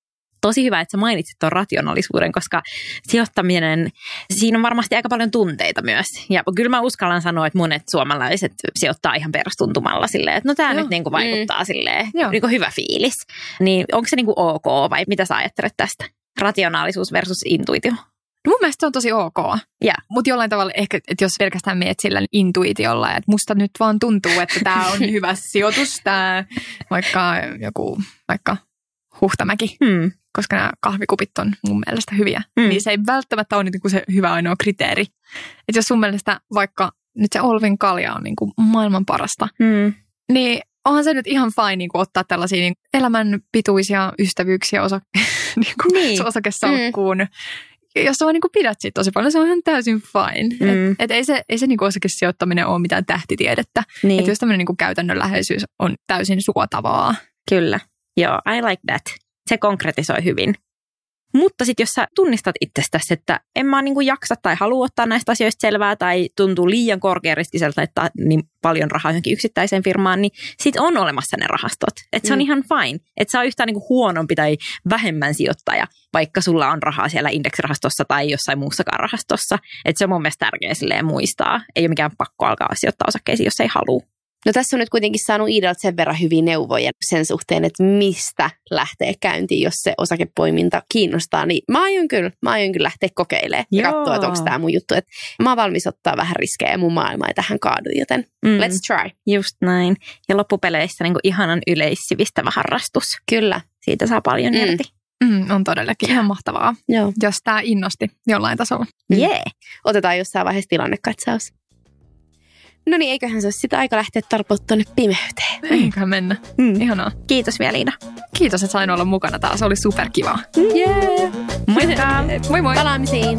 Speaker 2: Tosi hyvä, että sä mainitsit tuon rationaalisuuden, koska sijoittaminen, siinä on varmasti aika paljon tunteita myös. Ja kyllä mä uskallan sanoa, että monet suomalaiset sijoittaa ihan perustuntumalla silleen, että no tämä nyt niinku vaikuttaa silleen,
Speaker 3: Joo.
Speaker 2: niinku hyvä fiilis. Niin onko se niinku ok vai mitä sä ajattelet tästä? rationaalisuus versus intuitio?
Speaker 3: No mun mielestä se on tosi ok.
Speaker 2: Ja.
Speaker 3: Mutta jollain tavalla ehkä, että jos pelkästään meet sillä intuitiolla, että musta nyt vaan tuntuu, että tämä on hyvä sijoitus, tämä vaikka joku, vaikka Huhtamäki,
Speaker 2: Hmm.
Speaker 3: koska nämä kahvikupit on mun mielestä hyviä,
Speaker 2: Mm.
Speaker 3: mm. niin se ei välttämättä ole niin kuin se hyvä ainoa kriteeri. Että jos sun mielestä vaikka nyt se Olvin kalja on niin kuin maailman parasta,
Speaker 2: Hmm.
Speaker 3: niin onhan se nyt ihan fine niin kuin ottaa tällaisia niin elämän pituisia ystävyyksiä osa, niin kuin
Speaker 2: Niin.
Speaker 3: osakesalkkuun. Jos vaan niin pidät siitä tosi paljon, se on ihan täysin fine.
Speaker 2: Mm.
Speaker 3: Et, et ei se, ei se niin osakesijoittaminen ole mitään tähtitiedettä.
Speaker 2: Niin,
Speaker 3: Et jos tämmöinen niin käytännönläheisyys on täysin suotavaa.
Speaker 2: kyllä. Joo, I like that. Se konkretisoi hyvin. Mutta sitten jos sä tunnistat itsestäsi, että en mä niinku jaksa tai halua ottaa näistä asioista selvää tai tuntuu liian korkeariskiseltä laittaa niin paljon rahaa johonkin yksittäiseen firmaan, niin sit on olemassa ne rahastot. Et se on
Speaker 1: Mm.
Speaker 2: ihan fine. Et sä on yhtään niinku huonompi tai vähemmän sijoittaja, vaikka sulla on rahaa siellä indeksirahastossa tai jossain muussakaan rahastossa. Et se on mun mielestä silleen muistaa. Ei ole mikään pakko alkaa sijoittaa osakkeisiin, jos ei halua.
Speaker 1: No tässä on nyt kuitenkin saanut Iidalta sen verran hyviä neuvoja sen suhteen, että mistä lähtee käyntiin, jos se osakepoiminta kiinnostaa. Niin mä aion kyllä, mä aion kyllä lähteä kokeilemaan ja
Speaker 2: Joo.
Speaker 1: katsoa, että onko tämä mun juttu. Et mä oon valmis ottaa vähän riskejä ja mun maailma ei tähän kaadu, joten
Speaker 2: Mm.
Speaker 1: let's try.
Speaker 2: Just näin. Ja loppupeleissä niin ihanan yleissivistävä harrastus.
Speaker 1: Kyllä,
Speaker 2: Siitä saa paljon
Speaker 1: Mm.
Speaker 2: irti.
Speaker 3: Mm, on todellakin ihan mahtavaa,
Speaker 1: joo.
Speaker 3: jos tämä innosti jollain tasolla.
Speaker 1: Mm.
Speaker 2: Jee.
Speaker 1: Otetaan jossain vaiheessa tilannekatsaus. No niin, eiköhän se ole sitä aika lähteä tarpoa tuonne pimeyteen.
Speaker 3: Eiköhän mennä.
Speaker 2: Mm.
Speaker 3: Ihanaa.
Speaker 2: Kiitos vielä Liina.
Speaker 3: Kiitos, että sain olla mukana taas. Oli superkivaa.
Speaker 1: Yeah.
Speaker 2: Moikka!
Speaker 3: Moi moi.
Speaker 1: Palaamisiin.